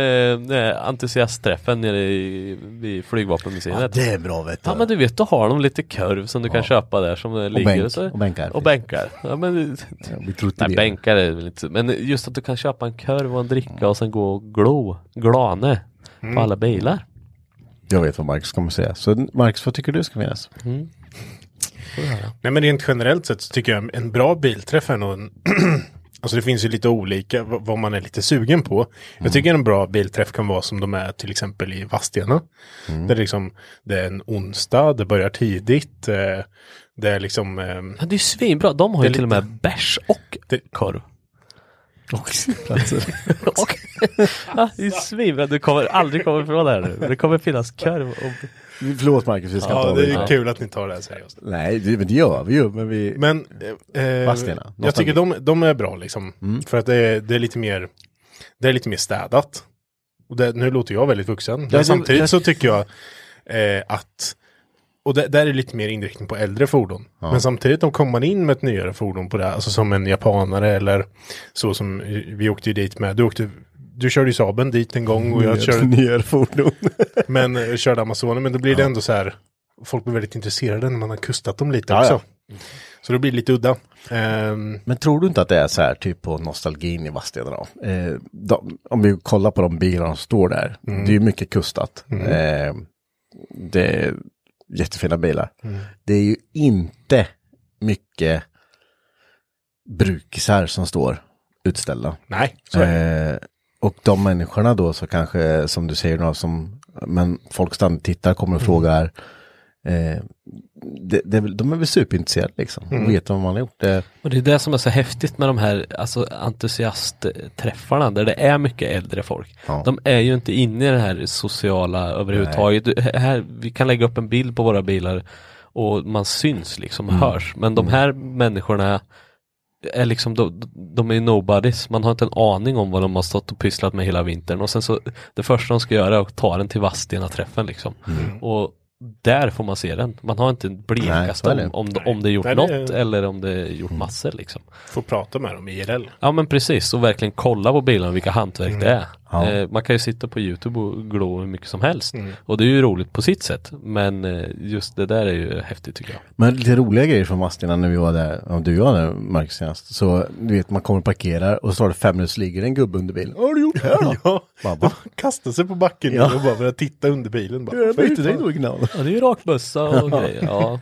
eh, entusiastträffen nere i, vid flygvapenmuseet. Ja, det är bra vet du. Ja men du vet, då har de lite korv som du kan köpa där som eh, ligger bänk, så, och bänkar. Och bänkar. Ja, men, Ja, vi tror nej det. bänkar är väl inte Men just att du kan köpa en korv och en dricka och sen gå och glo, glane på alla bilar. Jag vet vad Marcus kommer säga. Så Marcus, vad tycker du ska finnas? Nej men rent generellt sett så tycker jag en bra bilträff är nog en Alltså det finns ju lite olika vad man är lite sugen på. Jag tycker en bra bilträff kan vara som de är till exempel i Vadstena. Där det liksom det är en onsdag, det börjar tidigt. Eh, det är liksom eh, Ja, det är svinbra. De har ju till och lite- med bärs och Det- korv. Och sittplatser. och, ja, det är svinbra. Du kommer aldrig komma ifrån det här nu. Det kommer finnas korv och Förlåt Marcus, vi ska Ja, inte det är avbryta. kul att ni tar det här seriöst. Nej, det, men det gör vi ju. Men vi... Men eh, Vadstena, jag tycker de, de är bra liksom. För att det är, det är lite mer Det är lite mer städat. Och det, nu låter jag väldigt vuxen. Men det- samtidigt så tycker jag eh, att och det, där är lite mer inriktning på äldre fordon. Men samtidigt om kommer man in med ett nyare fordon på det, här, alltså som en japanare eller så som vi åkte ju dit med. Du, åkte, du körde ju Saben dit en gång och jag körde, Nyare fordon. men eh, körde Amazonen. Men då blir det ändå så här, folk blir väldigt intresserade när man har kustat dem lite Ja, också. ja. Så det blir lite udda. Ehm, Men tror du inte att det är så här typ på nostalgin i Vadstena då? Eh, de, om vi kollar på de bilarna som står där. Det är ju mycket kustat. Eh, det jättefina bilar. Det är ju inte mycket brukisar som står utställda. nej, så är det. Eh, och de människorna då så kanske, som du säger, då, som, men folk stannar tittar, kommer och frågar. Eh, det, det, de är väl superintresserade liksom. Och vet vad man har gjort. Det, Och det är det som är så häftigt med de här alltså, entusiastträffarna där det är mycket äldre folk. Ja. De är ju inte inne i det här sociala överhuvudtaget. Du, här, vi kan lägga upp en bild på våra bilar och man syns liksom, Mm. hörs. Men de här människorna är liksom, de, de är nobodies. Man har inte en aning om vad de har stått och pysslat med hela vintern. Och sen så, det första de ska göra är att ta den till Vadstena-träffen liksom. Mm. Och där får man se den. Man har inte blekast om, det. om, om det är gjort Nej, det är- något eller om det är gjort massor liksom. Får prata med dem IRL. Ja men precis, och verkligen kolla på bilarna vilka hantverk det är. Ja. Eh, man kan ju sitta på YouTube och glo hur mycket som helst. Mm. Och det är ju roligt på sitt sätt. Men eh, just det där är ju häftigt tycker jag. Men lite roliga grejer från Vadstena när vi var där, om du var där Marcus senast. Så du vet man kommer och parkerar och så står det fem minuter så ligger en gubbe under bilen. Vad har du gjort här då? Ja, Bara, va? kasta sig på backen Ja. och bara börja titta under bilen. Bara, "Vad vet är inte, det är det?" original. Ja det är ju rakbössa och grejer. Ja.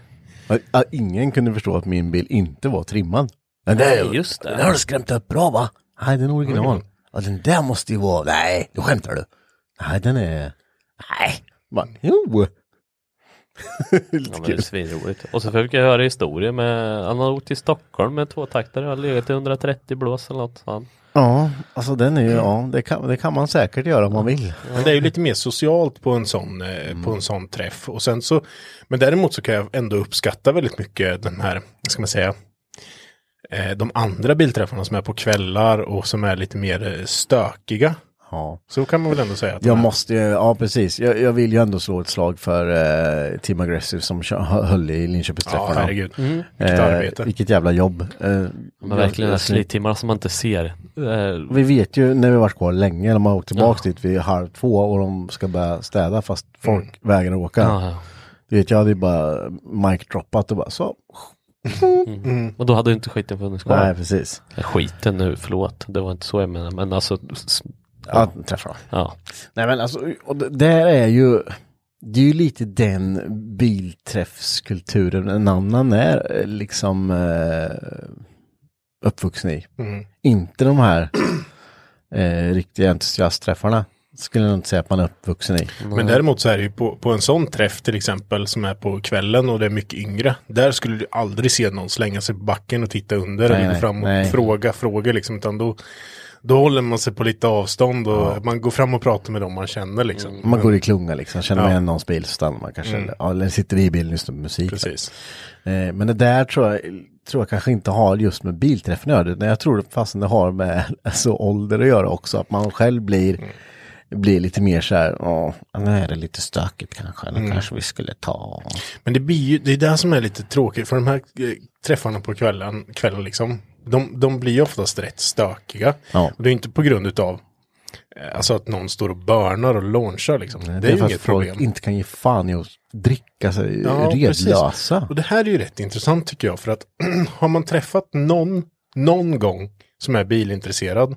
Ingen kunde förstå att min bil inte var trimmad. Men det är Nej, just det. Den har du skrämt upp bra va? Nej, den är original. Ja, den där måste ju vara... Nej, då skämtar du. Nej, den är... Nej. Bara, jo. Ja, Lite men det är kul. svinroligt. Och så fick jag höra historier med, han har åkt till Stockholm med tvåtaktare, har legat i 130 blås eller något. Han. Ja, alltså den är ju... Ja, det kan, det kan man säkert göra om man vill. Men det är ju lite mer socialt på en sån, eh, på en sån träff. Och sen så, men däremot så kan jag ändå uppskatta väldigt mycket den här, ska man säga, de andra bilträffarna som är på kvällar och som är lite mer eh, stökiga. Ja. Så kan man väl ändå säga. Att Jag måste ju, ja precis. Jag, jag vill ju ändå slå ett slag för eh, Team Aggressive som höll i Ja, Linköpingsträffarna. herregud. Mm. Vilket Eh, arbete. vilket jävla jobb. Eh, Men verkligen slittimmarna som man inte ser. Eh, Vi vet ju när vi varit kvar länge, de har åkt tillbaka dit vid halv två och de ska börja städa fast folk vägrar åka. ja, ja. Du vet, jag hade ju bara mic droppat och bara så. Och då hade inte skiten funnits kvar. Nej, precis. Skiten nu, förlåt. Det var inte så jag menade. Men alltså, s- Ja, träffar. ja. Nej men alltså, och det där är ju, det är ju lite den bilträffskulturen en annan är eh, liksom eh, uppvuxen i. Mm. Inte de här eh, riktiga entusiastträffarna. Skulle jag inte säga att man är uppvuxen i. Men däremot så är det ju på, på en sån träff till exempel som är på kvällen och det är mycket yngre. Där skulle du aldrig se någon slänga sig på backen och titta under Nej, eller gå fram och nej. fråga frågor liksom. Utan då, då håller man sig på lite avstånd och man går fram och pratar med dem man känner liksom. Man går i klunga liksom, känner man Ja. igen någons bil så stannar man kanske. Mm. Eller, ja, eller sitter i bilen och lyssnar på musik. Precis. Eh, men det där tror jag, tror jag kanske inte har just med bilträffen att göra. Jag tror fastän det har med alltså, ålder att göra också. Att man själv blir, blir lite mer så här, ja, nu är det lite stökigt kanske. Nu kanske vi skulle ta. Men det blir ju, det är det som är lite tråkigt för de här eh, träffarna på kvällen, kvällen liksom. De, de blir ju oftast rätt stökiga. Ja. Och det är inte på grund utav eh, Alltså att någon står och börnar och launchar liksom. Det, är ju för att inget folk problem. inte kan ge fan i att dricka sig Ja, redlösa. Och det här är ju rätt intressant tycker jag. För att har man träffat någon, någon gång som är bilintresserad.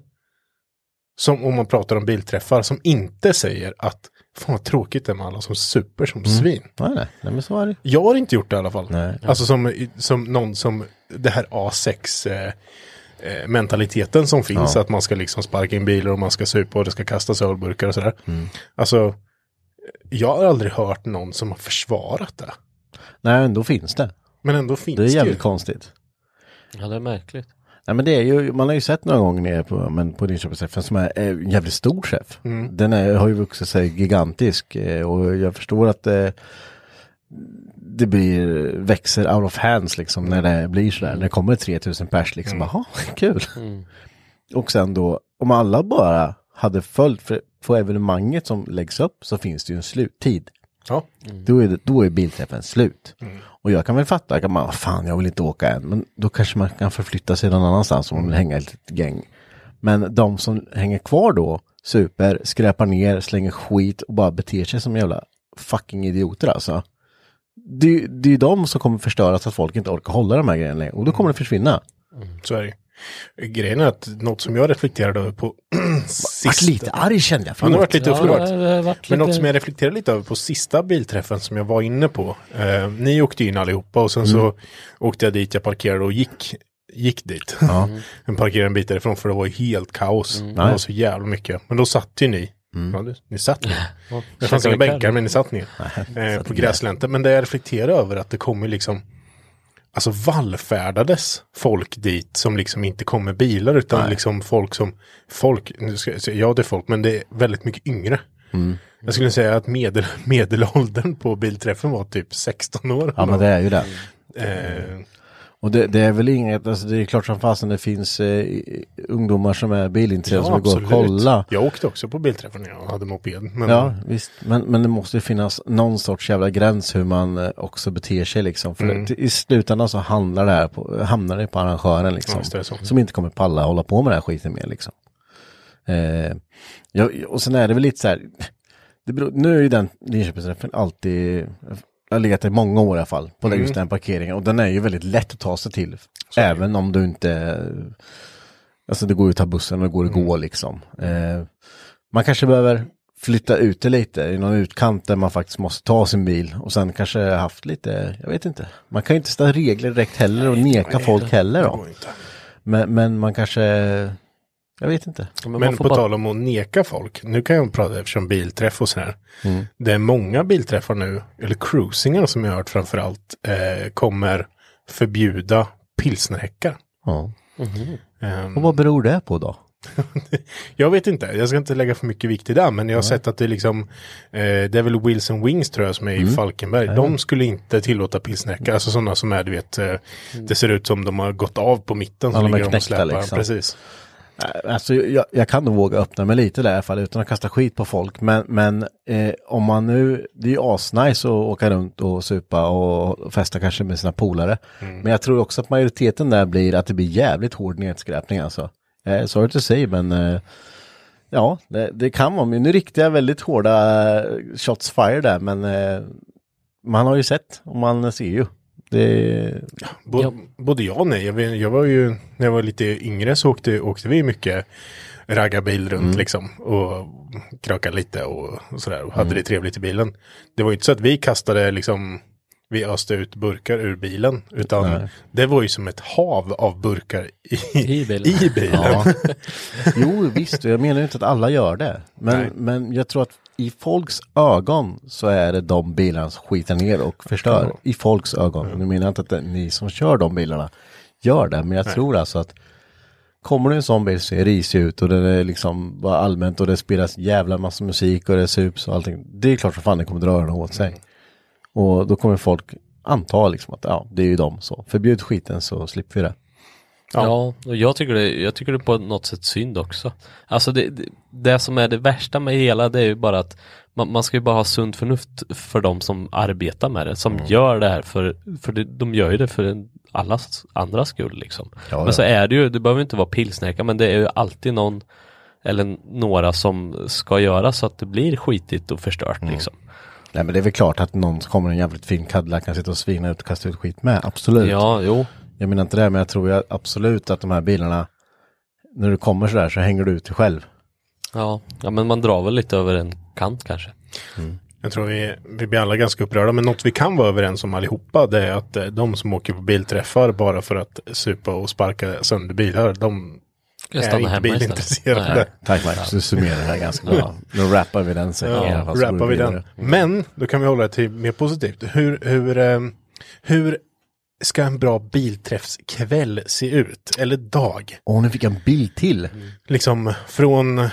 Som om man pratar om bilträffar som inte säger att fan vad tråkigt det är med alla som super som svin. Nej, nej, nej, men så är det. Jag har inte gjort det i alla fall. Nej. Alltså som, som någon som det här A6 eh, eh, mentaliteten som finns. Ja. Att man ska liksom sparka in bilar och man ska supa och det ska kastas ölburkar och sådär. Mm. Alltså, jag har aldrig hört någon som har försvarat det. Nej, ändå finns det. Men ändå finns Det det, är jävligt ju. konstigt. ja, det är märkligt. Nej men det är ju, man har ju sett några gånger nere på, men på Linköpingsträffen som är eh, en jävligt stor träff. Mm. Den är, har ju vuxit sig gigantisk eh, och jag förstår att det, det blir, växer out of hands liksom när det blir sådär. När det kommer 3000 pers liksom, Mm. jaha, kul. Mm. Och sen då, om alla bara hade följt, för på evenemanget som läggs upp så finns det ju en sluttid. Ja. Då är, det, då är bilträffen slut. Och jag kan väl fatta, kan man, fan jag vill inte åka än, men då kanske man kan förflytta sig någon annanstans om man vill hänga ett litet gäng. Men de som hänger kvar då, super, skräpar ner, slänger skit och bara beter sig som jävla fucking idioter alltså. Det, det är ju de som kommer förstöra så att folk inte orkar hålla de här grejerna längre. Och då kommer det försvinna. Så är det. Grejen är att något som jag reflekterade över på Vart sista... lite arg kände jag. Men det har varit lite Ja, det varit Men lite- något som jag reflekterade lite över på sista bilträffen som jag var inne på. Eh, ni åkte in allihopa och sen så åkte jag dit, jag parkerade och gick, gick dit. Ja. Jag parkerade en bit därifrån för det var ju helt kaos. Det var så jävla mycket. Men då satt ju ni. Ja, det, ni satt ner. Det fanns inga bänkar men ni satt ner. Eh, på gräslänten. Men det jag reflekterar över att det kommer liksom Alltså vallfärdades folk dit som liksom inte kom med bilar utan liksom folk som Folk, nu ska jag säga, ja det är folk men det är väldigt mycket yngre. Jag skulle säga att medel, medelåldern på bilträffen var typ 16 år. Ja men det är ju det. eh, Och det, det är väl inget, alltså det är klart som fasen det finns eh, ungdomar som är bilintresserade som vill gå och kolla. Jag åkte också på bilträffen när jag hade moped. Men Ja, visst. Men, men det måste ju finnas någon sorts jävla gräns hur man eh, också beter sig liksom. För Mm. det, i slutändan så handlar det här på, hamnar det på arrangören liksom. Ja. Som inte kommer palla hålla på med den här skiten mer liksom. Eh, ja, och sen är det väl lite så här. Det beror, nu är ju den Linköpingsträffen alltid, har legat i många år i alla fall, på Mm. just den parkeringen. Och den är ju väldigt lätt att ta sig till. även om du inte, alltså det går ju att ta bussen och det går att Mm. gå liksom. Eh, man kanske behöver flytta ut det lite i någon utkant där man faktiskt måste ta sin bil och sen kanske haft lite, jag vet inte. Man kan ju inte ställa regler direkt heller och neka folk heller då. Men, men man kanske, jag vet inte. Men, på tal om att neka folk, nu kan jag prata eftersom bilträff och sådär. Mm. Det är många bilträffar nu, eller cruisingar som jag har hört framförallt, eh, kommer förbjuda pilsnerhäckar. Ja. Ehm, Och vad beror det på då? jag vet inte, jag ska inte lägga för mycket vikt i det, men jag har sett att det är liksom, eh, det är väl Wilson Wings tror jag som är i Mm. Falkenberg. De skulle inte tillåta pilsnerhäckar, alltså sådana som är, du vet, eh, det ser ut som de har gått av på mitten. Ja, Så de är ligger de och knäckta, släpar. liksom. Precis. Eh, Alltså, jag, jag kan nog våga öppna mig lite där i alla fall utan att kasta skit på folk. Men, men eh, om man nu, det är ju asnice att åka runt och supa och festa kanske med sina polare. Men jag tror också att majoriteten där blir att det blir jävligt hård nedskräpning alltså. Eh, sorry to say men eh, ja, det, det kan vara. Men nu riktar jag väldigt hårda eh, shots fire där men eh, man har ju sett och man ser ju. Det, Bo, Både ja och nej. Jag, jag var ju, när jag var lite yngre så åkte, åkte vi mycket raggarbil runt Mm. liksom. Och krökade lite och, och sådär. Och hade Mm. det trevligt i bilen. Det var ju inte så att vi kastade liksom, vi öste ut burkar ur bilen. Utan Nej. det var ju som ett hav av burkar i, I bilen. i bilen. Ja. Jo, visst, jag menar inte att alla gör det. Men, Nej. men jag tror att i folks ögon så är det de bilarna som skitar ner och förstör. I folks ögon. Nu menar jag inte att det ni som kör de bilarna gör det, men jag Nej. tror alltså att kommer det en sån bil ser risig ut och den är liksom bara allmänt och det spelas jävla massa musik och det sups och allting. Det är klart som fan det kommer dra öronen åt sig. Och då kommer folk anta liksom att ja, det är ju de så. Förbjud skiten så slipper vi det. Ja, och jag tycker, det, jag tycker det är på något sätt synd också. Alltså det, det, det som är det värsta med hela det är ju bara att man, man ska ju bara ha sunt förnuft för de som arbetar med det, som Mm. gör det här för, för det, de gör ju det för en, allas andra skull liksom. Ja, men ja. så är det ju, det behöver inte vara pilsnäckar men det är ju alltid någon eller några som ska göra så att det blir skitigt och förstört Mm. liksom. Nej men det är väl klart att någon kommer en jävligt fin Cadillac kan sitta och svina ut och kasta ut skit med, absolut. Ja, jo. Jag menar inte det, men jag tror absolut att de här bilarna, när du kommer sådär så hänger du ut dig själv. Ja, ja men man drar väl lite över en kant kanske. Jag tror vi, vi blir alla ganska upprörda, men något vi kan vara överens om allihopa, det är att eh, de som åker på bilträffar bara för att supa och sparka sönder bilar, de Jag är stanna inte hemma bilintresserade. istället? Tack Marcus, du summerar det här ganska bra. Nu rappar vi den alla Ja, rappar vi den. Men då kan vi hålla det till mer positivt. Hur, hur, eh, hur ska en bra bilträffskväll se ut? Eller dag? Åh, nu fick jag en bild till. Liksom från, eh,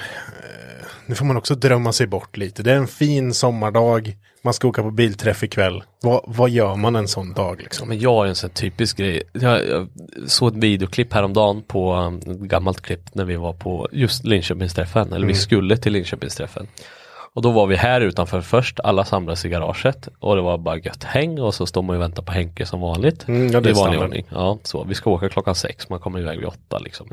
nu får man också drömma sig bort lite. Det är en fin sommardag, man ska åka på bilträff ikväll. Vad, vad gör man en sån dag liksom? Men jag är en sån typisk grej. Jag, jag såg ett videoklipp häromdagen på um, ett gammalt klipp när vi var på just Linköpingsträffen, eller vi Mm. skulle till Linköpingsträffen. Och då var vi här utanför först, alla samlades i garaget och det var bara gött häng och så står man och väntar på Henke som vanligt. Mm, ja, det är I vanlig ordning. Ja, så. Vi ska åka klockan sex, man kommer iväg vid åtta liksom.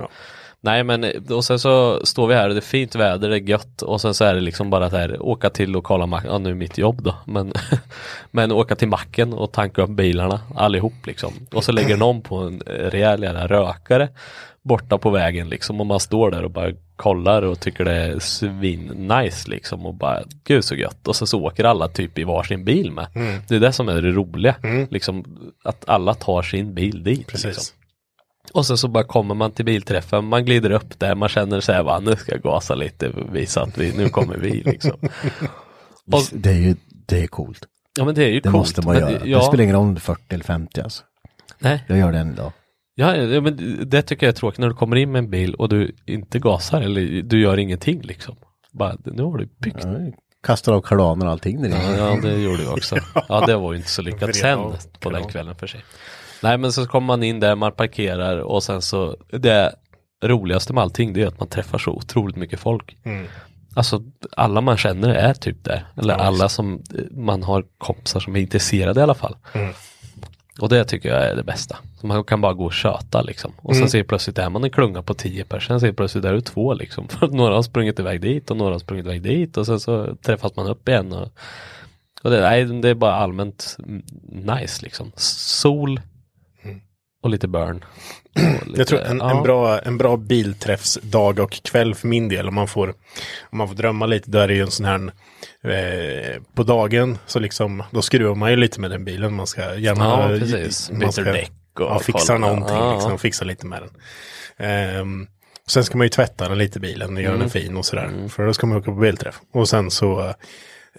Nej men eh, och sen så står vi här och det är fint väder, det är gött och sen så är det liksom bara att här, åka till lokala macken, ja nu är mitt jobb då, men, men åka till macken och tanka upp bilarna allihop liksom. Och så lägger någon på en eh, rejäl jävla rökare borta på vägen liksom och man står där och bara kollar och tycker det är svin nice liksom och bara gud så gött och så, så åker alla typ i varsin bil med. Mm. Det är det som är det roliga, liksom att alla tar sin bil dit. Precis. Liksom. Och sen så bara kommer man till bilträffen, man glider upp där, man känner sig va, nu ska jag gasa lite, visa att vi, nu kommer vi liksom. Och, Det är ju, det är coolt. ja men det är ju Det coolt. måste man men, göra. Ja, Det spelar ingen roll om du är 40 eller 50 alltså. nej, Jag gör det än idag. ja, ja, men det tycker jag är tråkigt när du kommer in med en bil och du inte gasar eller du gör ingenting liksom. Bara, nu har du byggt. Ja, Kastar av kardaner och allting där Ja, inne. ja, det gjorde vi också. Ja, det var ju inte så lyckat sen på den kvällen för sig. Nej men så kommer man in där, man parkerar och sen så det roligaste med allting det är att man träffar så otroligt mycket folk. Mm. Alltså alla man känner är typ där. Eller Ja, alla som man har kompisar som är intresserade i alla fall. Mm. Och det tycker jag är det bästa. Så man kan bara gå och köta liksom. Och sen Mm. ser plötsligt är man en klunga på tio personer, sen ser plötsligt är du två liksom. För några har sprungit iväg dit och några har sprungit iväg dit och sen så träffas man upp igen. Och, och det, nej, det är bara allmänt nice liksom. Sol och lite burn. Och lite, Jag tror en, ja. en, bra, en bra bilträffsdag och kväll för min del, om man får, om man får drömma lite, då är det ju en sån här eh, på dagen, så liksom, då skruvar man ju lite med den bilen. Man ska gärna Ja, precis. Man Byter ska, däck och ja, fixa någonting, Ja, liksom, fixa lite med den. Ehm, sen ska man ju tvätta den lite bilen och göra Mm. den fin och sådär. För då ska man åka på bilträff. Och sen så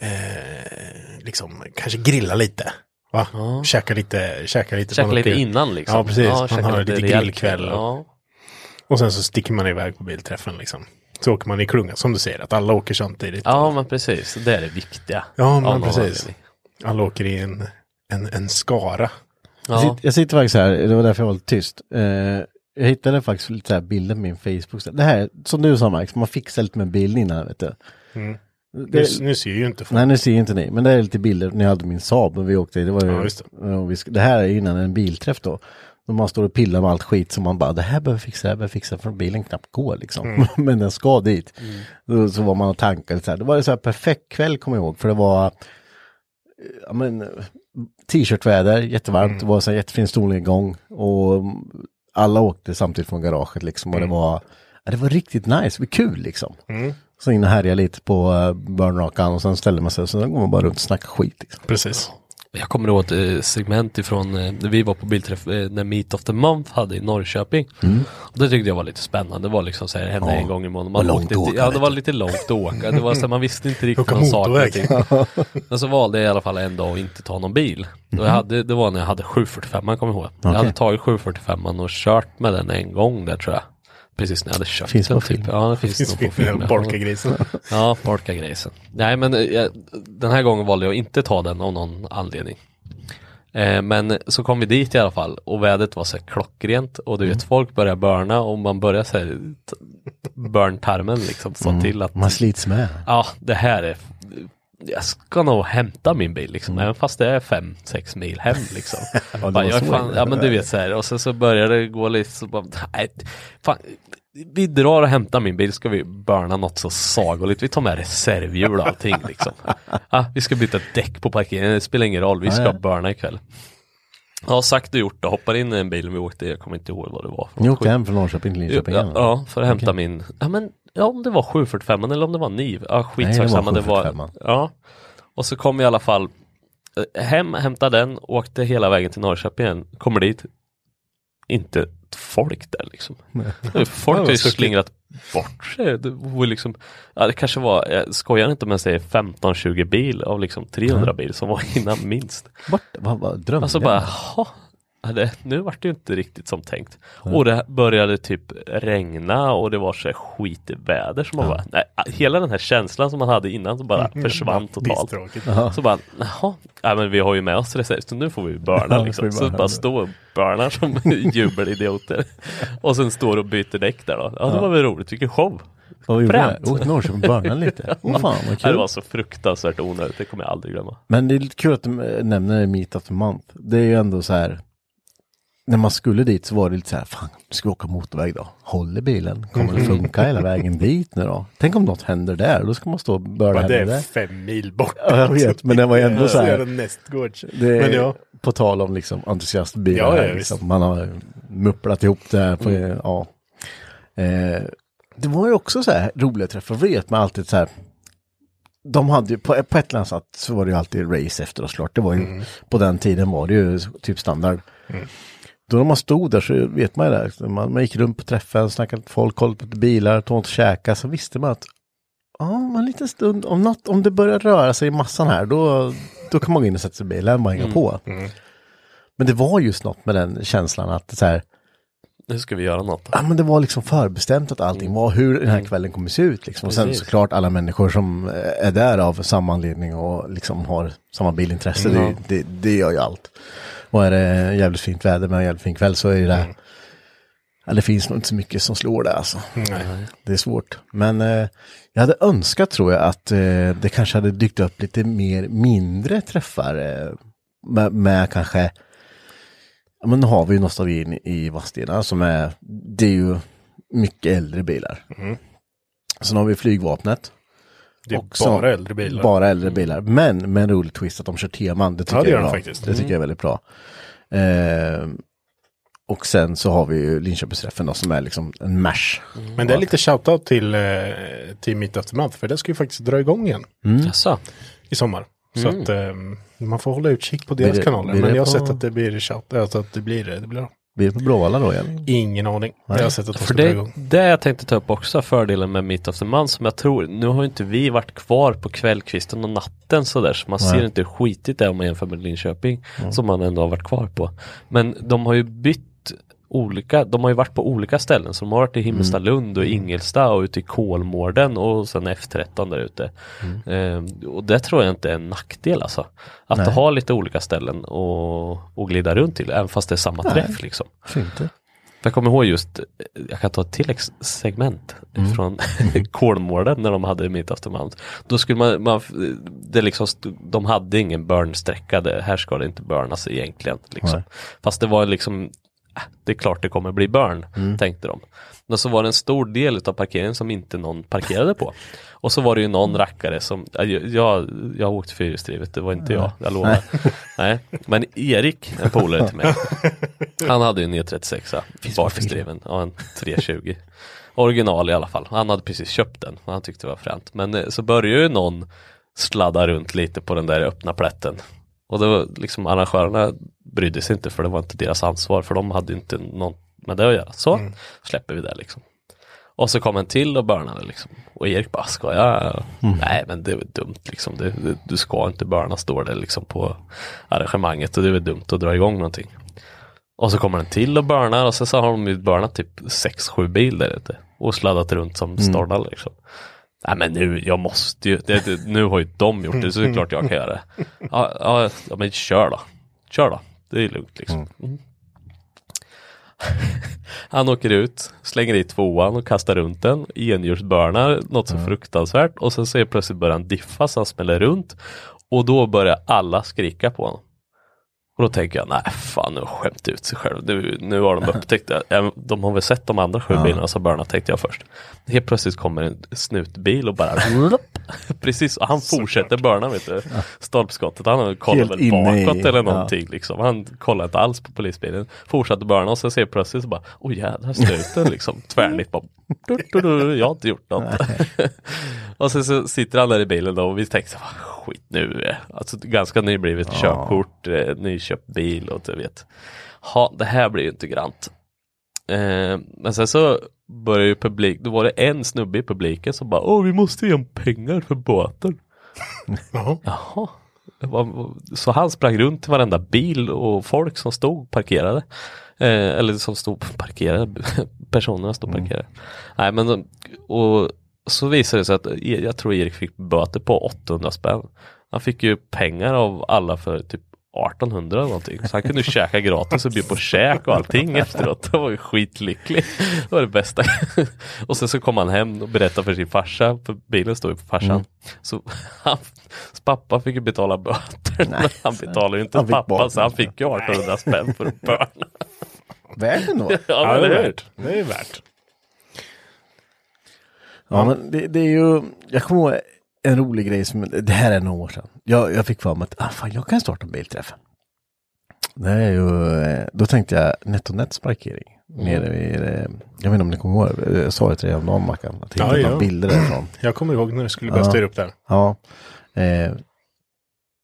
eh, liksom kanske grilla lite. Va? Käka lite, käka lite. Käka man lite innan liksom. Ja, precis. man käka har lite rejäl grillkväll. kväll, Och, Ja. och sen så sticker man iväg på bilträffen liksom. Så åker man i klunga, som du säger, att alla åker samtidigt. ja men precis, det är det viktiga. Ja, men precis. Alla åker i en, en, en skara. Jag, Ja. sitter, jag sitter faktiskt här, det var därför jag var lite tyst. Eh, jag hittade faktiskt lite så här bilder på min Facebook. Det här, som du sa Max, man fixar lite med bild innan, vet du. Mm. Det- Nu, nu ser ju inte folk. Nej, nu ser inte ni. Men det är lite bilder jag hade min Saab och vi åkte. Det, var ju, Ja, sk- det här är innan en bilträff då. Då man står och pillar med allt skit som man bara, det här behöver fixa, det här behöver fixa, för bilen knappt går liksom. Mm. Men den ska dit. Då, så var man och tankade så här. Det var ju så här perfekt kväll kommer jag ihåg, för det var eh, ja, men, t-shirtväder, jättevarmt, det var så här jättefin solnedgång och mm, alla åkte samtidigt från garaget liksom och det var, ja, det var riktigt nice, det var kul liksom. Mm. Så in och härja lite på uh, burnrakan och sen ställer man sig och så går man bara runt och snackar skit. Liksom. Precis. Jag kommer ihåg ett eh, segment ifrån eh, när vi var på bilträff eh, när Meet of the Month hade i Norrköping. Och det tyckte jag var lite spännande. Det var liksom så här, det hände Mm. Ja. en gång i månaden. Man långt åkte åka, ja, det var lite långt att åka. Det var så här, man visste inte riktigt vad saker och ting. Men så valde jag i alla fall en dag att inte ta någon bil. Och jag hade, det var när jag hade 745 man kommer jag ihåg. Jag Okej. hade tagit 745 och kört med den en gång där tror jag. Precis när jag hade köpt Finns den. film. Ja, det finns, Finns nog på film, film. ja. Borkagrisen. Ja, Borkagrisen. Nej, men eh, jag, den här gången valde jag att inte ta den av någon anledning. Eh, men så kom vi dit i alla fall och vädret var så här klockrent och du vet folk börjar börna och man börjar så här t- burn-tarmen liksom få till att Man slits med. ja det här är jag ska nog hämta min bil liksom, även fast det är fem, sex mil hem liksom. Bara, var jag fan, ja men du vet så här, och sen så börjar det gå lite så bara, nej, fan, vi drar och hämtar min bil, ska vi burna något så sagoligt, vi tar med reservhjul och allting liksom. Ja, vi ska byta däck på parkeringen, det spelar ingen roll, vi ska Ja, ja. burna ikväll. Ja, sagt och gjort, då hoppar in i en bil och vi åkte, jag kommer inte ihåg vad det var. Ni åkte hem från Norrköping till Linköping Ja, ja, för att hämta min, ja men, ja om det var 745 eller om det var NIV, ja skitsak samma, det var, 745. ja. Och så kom vi i alla fall eh, hem, hämtade den, åkte hela vägen till Norrköping igen, kommer dit, inte folk där liksom. Folk har ju slingrat bort sig. Det var liksom, ja det kanske var, jag skojar inte om jag säger 15-20 bil av liksom 300 bil som var innan minst. Bort, vad, vad drömde Alltså bara, jaha, ja, det, nu vart det ju inte riktigt som tänkt. Och det började typ regna och det var så skitväder som man bara, nej, hela den här känslan som man hade innan som bara försvann totalt. Så bara, jaha, ja, men vi har ju med oss reserv, så nu får vi burna Ja, liksom. vi Så bara stå och burna som jubelidioter. och sen står och byter däck där då. Ja, det var väl roligt, vilken show. Vad gjorde jag? fränt. Åkte Norrköping burnade lite. Åh fan vad Ja, det kul. var så fruktansvärt onödigt, det kommer jag aldrig glömma. Men det är lite kul att du nämner Meet of the Month. Det är ju ändå så här. När man skulle dit så var det lite så här, fan, ska vi åka motorväg då? Håller bilen? Kommer det funka hela vägen dit nu då? Tänk om något händer där, då ska man stå och Bara det är där. fem mil bort. Ja, jag vet, men det var ju ändå så här- nästgårds. Det är Men ja. på tal om liksom entusiastbilar. Ja, ja, här, liksom. Man har mupplat ihop det här. På, Mm. ja. eh, det var ju också så här roliga träffar. Vet man alltid så här. De hade ju, på, på ett eller annat sätt så var det ju alltid race efter och klart. Det var ju, Mm. på den tiden var det ju typ standard. Då när man stod där så vet man ju det. Man, man gick runt på träffen, snackade med folk, kollade på bilar, tog något att käka. Så visste man att ja, en liten stund, om, något, om det börjar röra sig i massan här, då, då kan man gå in och sätta sig i bilen och hänga på. Men det var just något med den känslan att så här, Nu ska vi göra något. ja men det var liksom förbestämt att allting var hur den här kvällen kommer se ut liksom. Och sen såklart alla människor som eh, är där av samma anledning och liksom har samma bilintresse, Ja. det, det, det gör ju allt. Och är det jävligt fint väder med en jävligt fin kväll så är det Ja, det finns nog inte så mycket som slår det alltså. Nej. Det är svårt. Men eh, jag hade önskat tror jag att eh, det kanske hade dykt upp lite mer mindre träffar. Eh, med, med kanske, ja, men nu har vi ju nostalgin i Vadstena som är, det är ju mycket äldre bilar. Mm. Sen har vi flygvapnet. Det är Och så- bara äldre bilar. Bara äldre bilar. Men med en rolig twist att de kör teman. Det tycker Ja, det jag är bra. faktiskt. Det tycker jag är väldigt bra. Eh, och sen så har vi ju Linköpingsträffen då, som är liksom en mash. Men det är lite shoutout till, eh, till Meet After Month, för det ska ju faktiskt dra igång igen Mm. Jaså? i sommar. Så Mm. att eh, man får hålla utkik på Blir deras det- kanaler. blir Men jag har på- sett att det blir shout, alltså att det blir det. blir Blir det på Bråvalla då igen? Ingen aning. Jag har sett att de För det, igång. det jag tänkte ta upp också, fördelen med Meet of the Month som jag tror, nu har ju inte vi varit kvar på kvällskvisten och natten sådär så man Nej. ser inte hur skitigt det är om man jämför med Linköping som man ändå har varit kvar på. Men de har ju bytt olika, de har ju varit på olika ställen så de har varit i Himmelstalund och Ingelsta och ute i Kolmården och sen F13 där ute. Eh, och det tror jag inte är en nackdel alltså. Att Nej. ha lite olika ställen och, och glida runt till, även fast det är samma Nej. träff liksom. Fint jag kommer ihåg just, jag kan ta ett tilläggssegment från Kolmården när de hade Meet After Month. Då skulle man, man det liksom, de hade ingen burnsträcka, här ska det inte burnas egentligen. Liksom. Fast det var liksom, det är klart det kommer bli burn, tänkte de. Men så var det en stor del av parkeringen som inte någon parkerade på. Och så var det ju någon rackare som, ja, jag, jag har åkt fyrhjulsdrivet, det var inte jag, jag lovar. Nej. Men Erik, en polare till mig, han hade ju en E36 bakhjulsdriven, ja en 320. Original i alla fall. Han hade precis köpt den han tyckte det var fränt. Men eh, så började ju någon sladda runt lite på den där öppna plätten. Och det var liksom arrangörerna brydde sig inte för det var inte deras ansvar för de hade inte något med det att göra. Så släpper vi det liksom. Och så kom en till och börnade liksom. Och Erik bara, ska jag? Nej men det är väl dumt liksom. Det, det, du ska inte börna står det liksom på arrangemanget och det är väl dumt att dra igång någonting. Och så kommer den till och börnar och sen så har de ju börnat typ 6-7 bil där ute. Och sladdat runt som stordar liksom. Nej men nu, jag måste ju, det, det, nu har ju de gjort det så det är klart jag kan göra det. Ja, ja, ja men kör då. Kör då. Det är lugnt liksom. Mm. Han åker ut, slänger i tvåan och kastar runt den, enhjulsbörnar något så fruktansvärt och sen så är plötsligt börjar han diffa så han smäller runt och då börjar alla skrika på honom. Och då tänker jag, nej fan nu har skämt ut sig själv. Nu, nu har de upptäckt det. Ja, De har väl sett de andra sju bilarna som börnade tänkte jag först. Helt plötsligt kommer en snutbil och bara Precis, och han fortsätter börna vet du. Stolpskottet, han kollar väl inne i- bakåt eller ja. någonting liksom. Han kollar inte alls på polisbilen. Fortsatte börna och så ser plötsligt så bara, oj jädrar snuten liksom. Tvärnit bara, du, du, du, jag har inte gjort något. och sen så sitter han där i bilen då och vi tänkte, "Vad skit nu. eh." Alltså ganska nyblivet körkort, eh, nyköpt bil och du vet. Ha, det här blir ju inte grant. Eh, men sen så började ju publik, då var det en snubbe i publiken som bara, åh vi måste ge en pengar för båten. Jaha. Var- Så han sprang runt till varenda bil och folk som stod parkerade. Eh, eller som stod parkerade, personerna stod parkerade. Nej men de- och så visade det sig att E- jag tror Erik fick böter på 800 spänn. Han fick ju pengar av alla för typ 1800 eller någonting. Så han kunde ju käka gratis och bjuda på käk och allting efteråt. Det var ju skitlycklig. Det var det bästa. Och sen så kom han hem och berättade för sin farsa, för bilen stod ju på farsan. Så han, pappa fick ju betala böter. Men han betalade ju inte Han pappa böter. så han fick ju 1800 spänn för att börna. Värt ändå. Ja, det det är är värt. Det är värt. Ja, men det, det är ju, jag kommer ihåg en rolig grej som, det här är några år sedan. Jag, jag fick för mig att, ah, fan jag kan starta en bilträff. Det är ju, eh, då tänkte jag NetOnNets parkering. Nere vid, eh, jag vet inte om ni kommer ihåg, eh, jag sa det till dig om dagen Mackan. Att jag Ja, hittade ja. bilder därifrån. Jag kommer ihåg när du skulle börja Ja. styra upp där. Ja. Eh,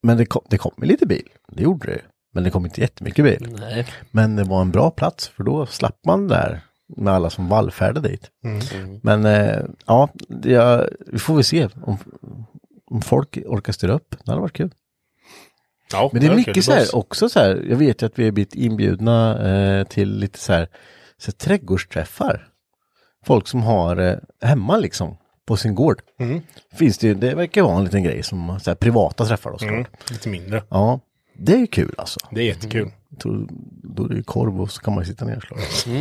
men det kom, det kom lite bil, det gjorde det. Men det kom inte jättemycket bil. Nej. Men det var en bra plats för då slapp man där med alla som vallfärdade dit. Men eh, ja, det, vi får väl se om, om folk orkar styra upp. Det hade varit kul. Ja, Men det är mycket så här, också så här, jag vet ju att vi har blivit inbjudna eh, till lite så här, så här trädgårdsträffar. Folk som har eh, hemma liksom, på sin gård. Mm. Finns det det verkar vara en liten grej som så här, privata träffar då. Mm, lite mindre. Ja, Det är kul alltså. Det är jättekul. Tror, då är det ju korv och så kan man ju sitta ner och slå.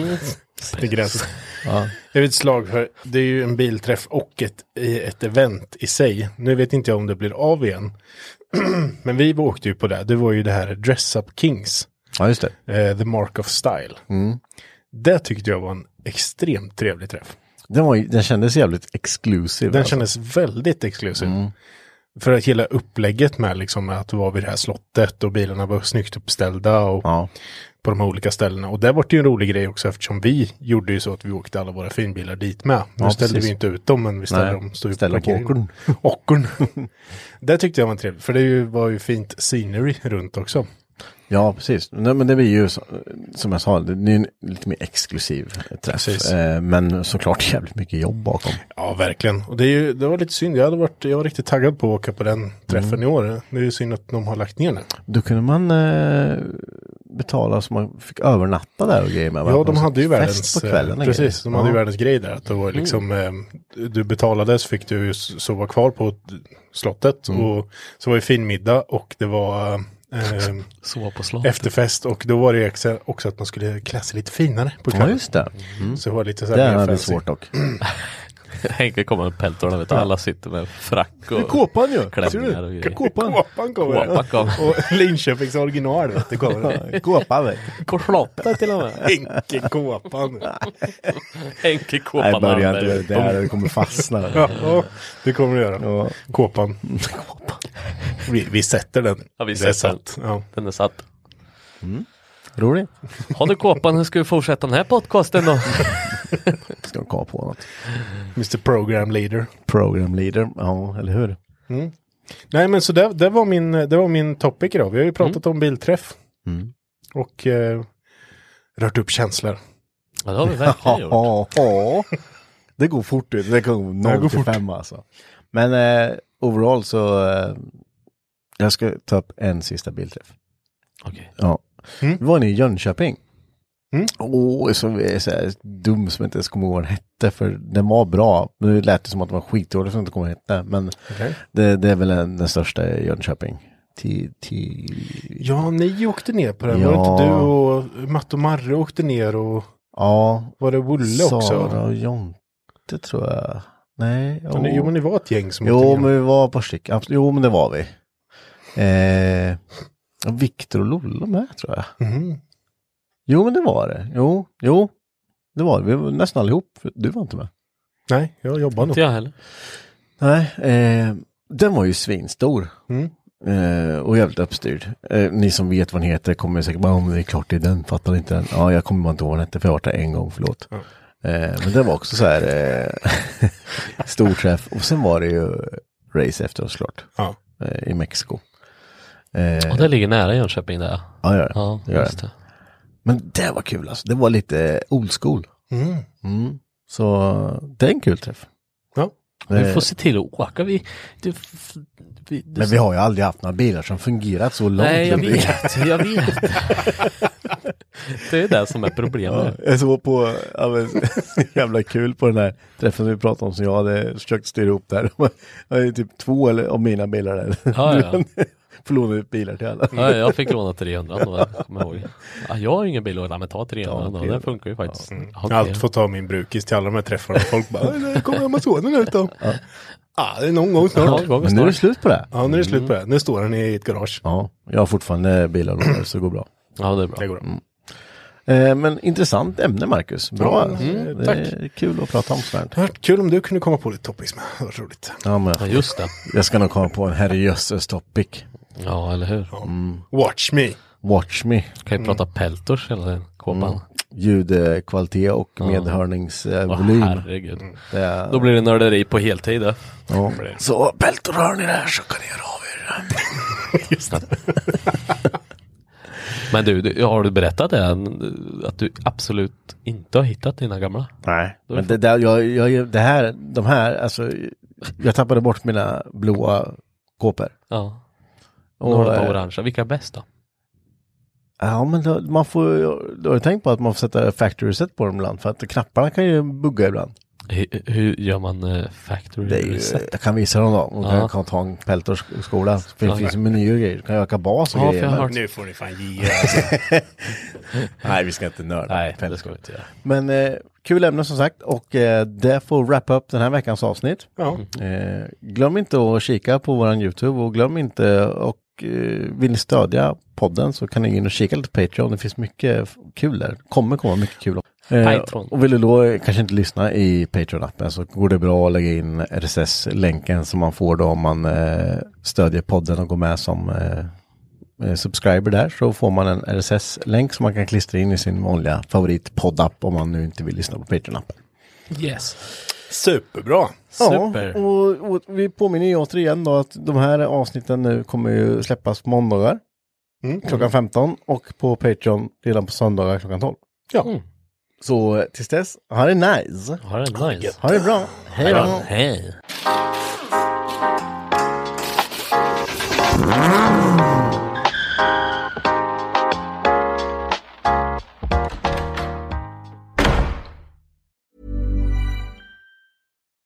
Det är gränsen. Ja. Jag vet ett slag för, det är ju en bilträff och ett, ett event i sig. Nu vet inte jag om det blir av igen. Men vi åkte ju på det, det var ju det här Dress Up Kings. ja, just det. Eh, The Mark of Style. Mm. Det tyckte jag var en extremt trevlig träff. Den, var, den kändes jävligt exklusiv. Den alltså. kändes väldigt exklusiv. För att hela upplägget med liksom att vara vid det här slottet och bilarna var snyggt uppställda och Ja. på de här olika ställena. Och där var det ju en rolig grej också eftersom vi gjorde ju så att vi åkte alla våra finbilar dit med. Nu Ja, ställde precis. vi inte ut dem men vi ställde Nej, dem. Stod ställde på parkeringen. Åkern. det tyckte jag var trevligt. För det var ju fint scenery runt också. Ja, precis. Nej, men det blir ju som jag sa, det är en lite mer exklusiv träff. Eh, men såklart jävligt mycket jobb bakom. Ja, verkligen. Och det, är ju, det var lite synd. Jag, hade varit, jag var riktigt taggad på att åka på den träffen Mm. i år. Det är ju synd att de har lagt ner den. Då kunde man eh, betala så man fick övernatta där och grejer med. Ja, de hade ju världens... på kvällen. eh, och Precis, de hade ju ja. världens grej där. Att det var liksom, eh, du betalade så fick du sova kvar på slottet. Mm. Och så var det fin middag och det var eh, efterfest. Och då var det också- att man skulle klä sig lite finare på Ja, kvällen. just det. Mm. Så det var lite så Det här hade fancy. svårt dock. Henke kommer med peltorna, vet du. Alla sitter med frack och Kåpan ju. klänningar och grejer. Kåpan. Kåpan kommer. Kåpan kom. Och Linköpings original vet du kommer. Kåpan vet du. Slottet till och med. Henke Kåpan. Henke Nej, Kåpan börja inte det där. Det kommer fastna. Ja, det kommer du göra. Ja. Kåpan. Vi, vi sätter den. Ja, vi Det är sätter den. satt. Ja. Den är satt. Roligt. Har du Kåpan, hur ska vi fortsätta den här podcasten då? Ska komma på något. Mr Program Leader. Program leader. Ja, eller hur? Nej men så det, det, var min, det var min topic idag. Vi har ju pratat om bilträff. Mm. Och eh, rört upp känslor. Ja, det har vi verkligen gjort. Ja, ja. Det går fort. Det går 0 går till fort. 5 alltså. Men eh, overall så eh, jag ska ta upp en sista bildträff. Okej. Ja. Mm. Var nere i Jönköping. Mm. Åh, så är så här dum som jag inte ens kommer ihåg vad den hette. För den var bra. Nu lät det som att den var skitdålig som jag inte kommer ihåg hette. Men Okej. det, det är väl den, den största i Jönköping. Till, till... Ja, ni åkte ner på den. Ja. Var det inte du och Matt och Marre åkte ner och Ja, var det Wolle Sara också? och Jonte tror jag. Nej. Ja, ni, jo, men ni var ett gäng som åkte Jo, ner. men vi var ett par stycken. Jo, men det var vi. Eh, Viktor och Lolla med tror jag. Mhm. Jo, men det var det. Jo, jo. Det var det. Vi var nästan allihop. Du var inte med. Nej, jag jobbar nog. Inte jag heller. Nej, eh, den var ju svinstor. Mm. Eh, och jävligt uppstyrd. Eh, ni som vet vad den heter kommer säkert bara, om det är klart det är den, fattar inte den. Ja, jag kommer bara inte ihåg vad den hette för jag har varit där en gång, förlåt. Ja. Eh, men det var också så här eh, stor träff. Och sen var det ju race efter oss klart. Ja. Eh, I Mexiko. Eh, Och det ligger nära Jönköping där. ja, gör det. Ja, gör just det. det. Men det var kul alltså. Det var lite old school. Mm. Mm. Så det är en kul träff. Ja. Vi Eh, får se till att åka. Vi, du, vi, du, Men vi har ju aldrig haft några bilar som fungerat så långt. Nej, jag vet. Jag vet. det är det som är Ja, problemet. jag såg på, ja, men, jävla kul på den här träffen vi pratade om som jag hade försökt styra ihop där. Jag är typ två eller, av mina bilar där. Ja, ja. Får låna ut bilar till alla. Ja, jag fick låna 300 då, jag ihåg. Ja, jag har ju ingen bil att låna, men ta 300 Ja, då. 300. Det funkar ju faktiskt. Mm. Okej. alltid fått ta min brukis till alla de här träffarna. Folk bara, "Äh, kommer Amazonen ut då? Ja, det är någon gång snart. Ja, Men nu är det slut på det. Ja, nu är det slut på det. Nu står den i ett garage. Ja, jag har fortfarande bilar att låna så det går bra. Ja, det är bra. Det går bra. Eh, men intressant ämne Marcus. Bra. Ja, mm, det tack. är kul att prata om sånt här. kul om du kunde komma på lite topics med. Det var roligt. Ja, men Ja, just det. jag ska nog komma på en herrejösses topic. Ja, eller hur. Watch me. Watch me. Kan ju prata peltors hela den kåpan. Ljudkvalitet och Åh, medhörningsvolym. herregud. Det är- Då blir det nörderi på heltid. Ja. Så Peltor hör ni det här så kan ni göra av er. Men du, du, har du berättat det? Att du absolut inte har hittat dina gamla? Nej, men det det, där, jag, jag, det här, de här, alltså, jag tappade bort mina blåa kåpor. Ja. Och, Några på eh, orangea. Vilka är bäst då? Ja, men då, man får, du har ju tänkt på att man får sätta factory set på dem ibland, för att knapparna kan ju bugga ibland. Hur, hur gör man eh, factory Det är ju, reset? jag kan visa dem då. Och Ja. kan, kan ta en Peltors skola. För det Ja. finns ju menyer och grejer. Du kan öka bas och Ja, grejer. jag hört- Nu får ni fan ge alltså. Nej, vi ska inte nörda. Nej, det ska vi inte göra. Men eh, kul ämne som sagt och eh, det får wrap up den här veckans avsnitt. Ja. Eh, glöm inte att kika på våran YouTube och glöm inte och vill ni stödja podden så kan ni gå in och kika lite på Patreon. Det finns mycket kul där. kommer komma mycket kul. Eh, och vill du då eh, kanske inte lyssna i Patreon-appen så går det bra att lägga in RSS-länken som man får då om man eh, stödjer podden och går med som eh, eh, subscriber där så får man en RSS-länk som man kan klistra in i sin vanliga favoritpoddapp om man nu inte vill lyssna på Patreon-appen. Yes. Superbra. Super. Ja, och, och vi påminner ju återigen då att de här avsnitten nu kommer ju släppas på måndagar Mm. klockan 15 och på Patreon redan på söndagar klockan 12. Ja. Mm. Så tills dess, ha det nice! Ha det nice. Ha det bra! Hej då! Hej.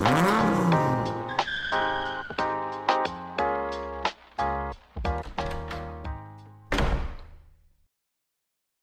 Mm-hmm.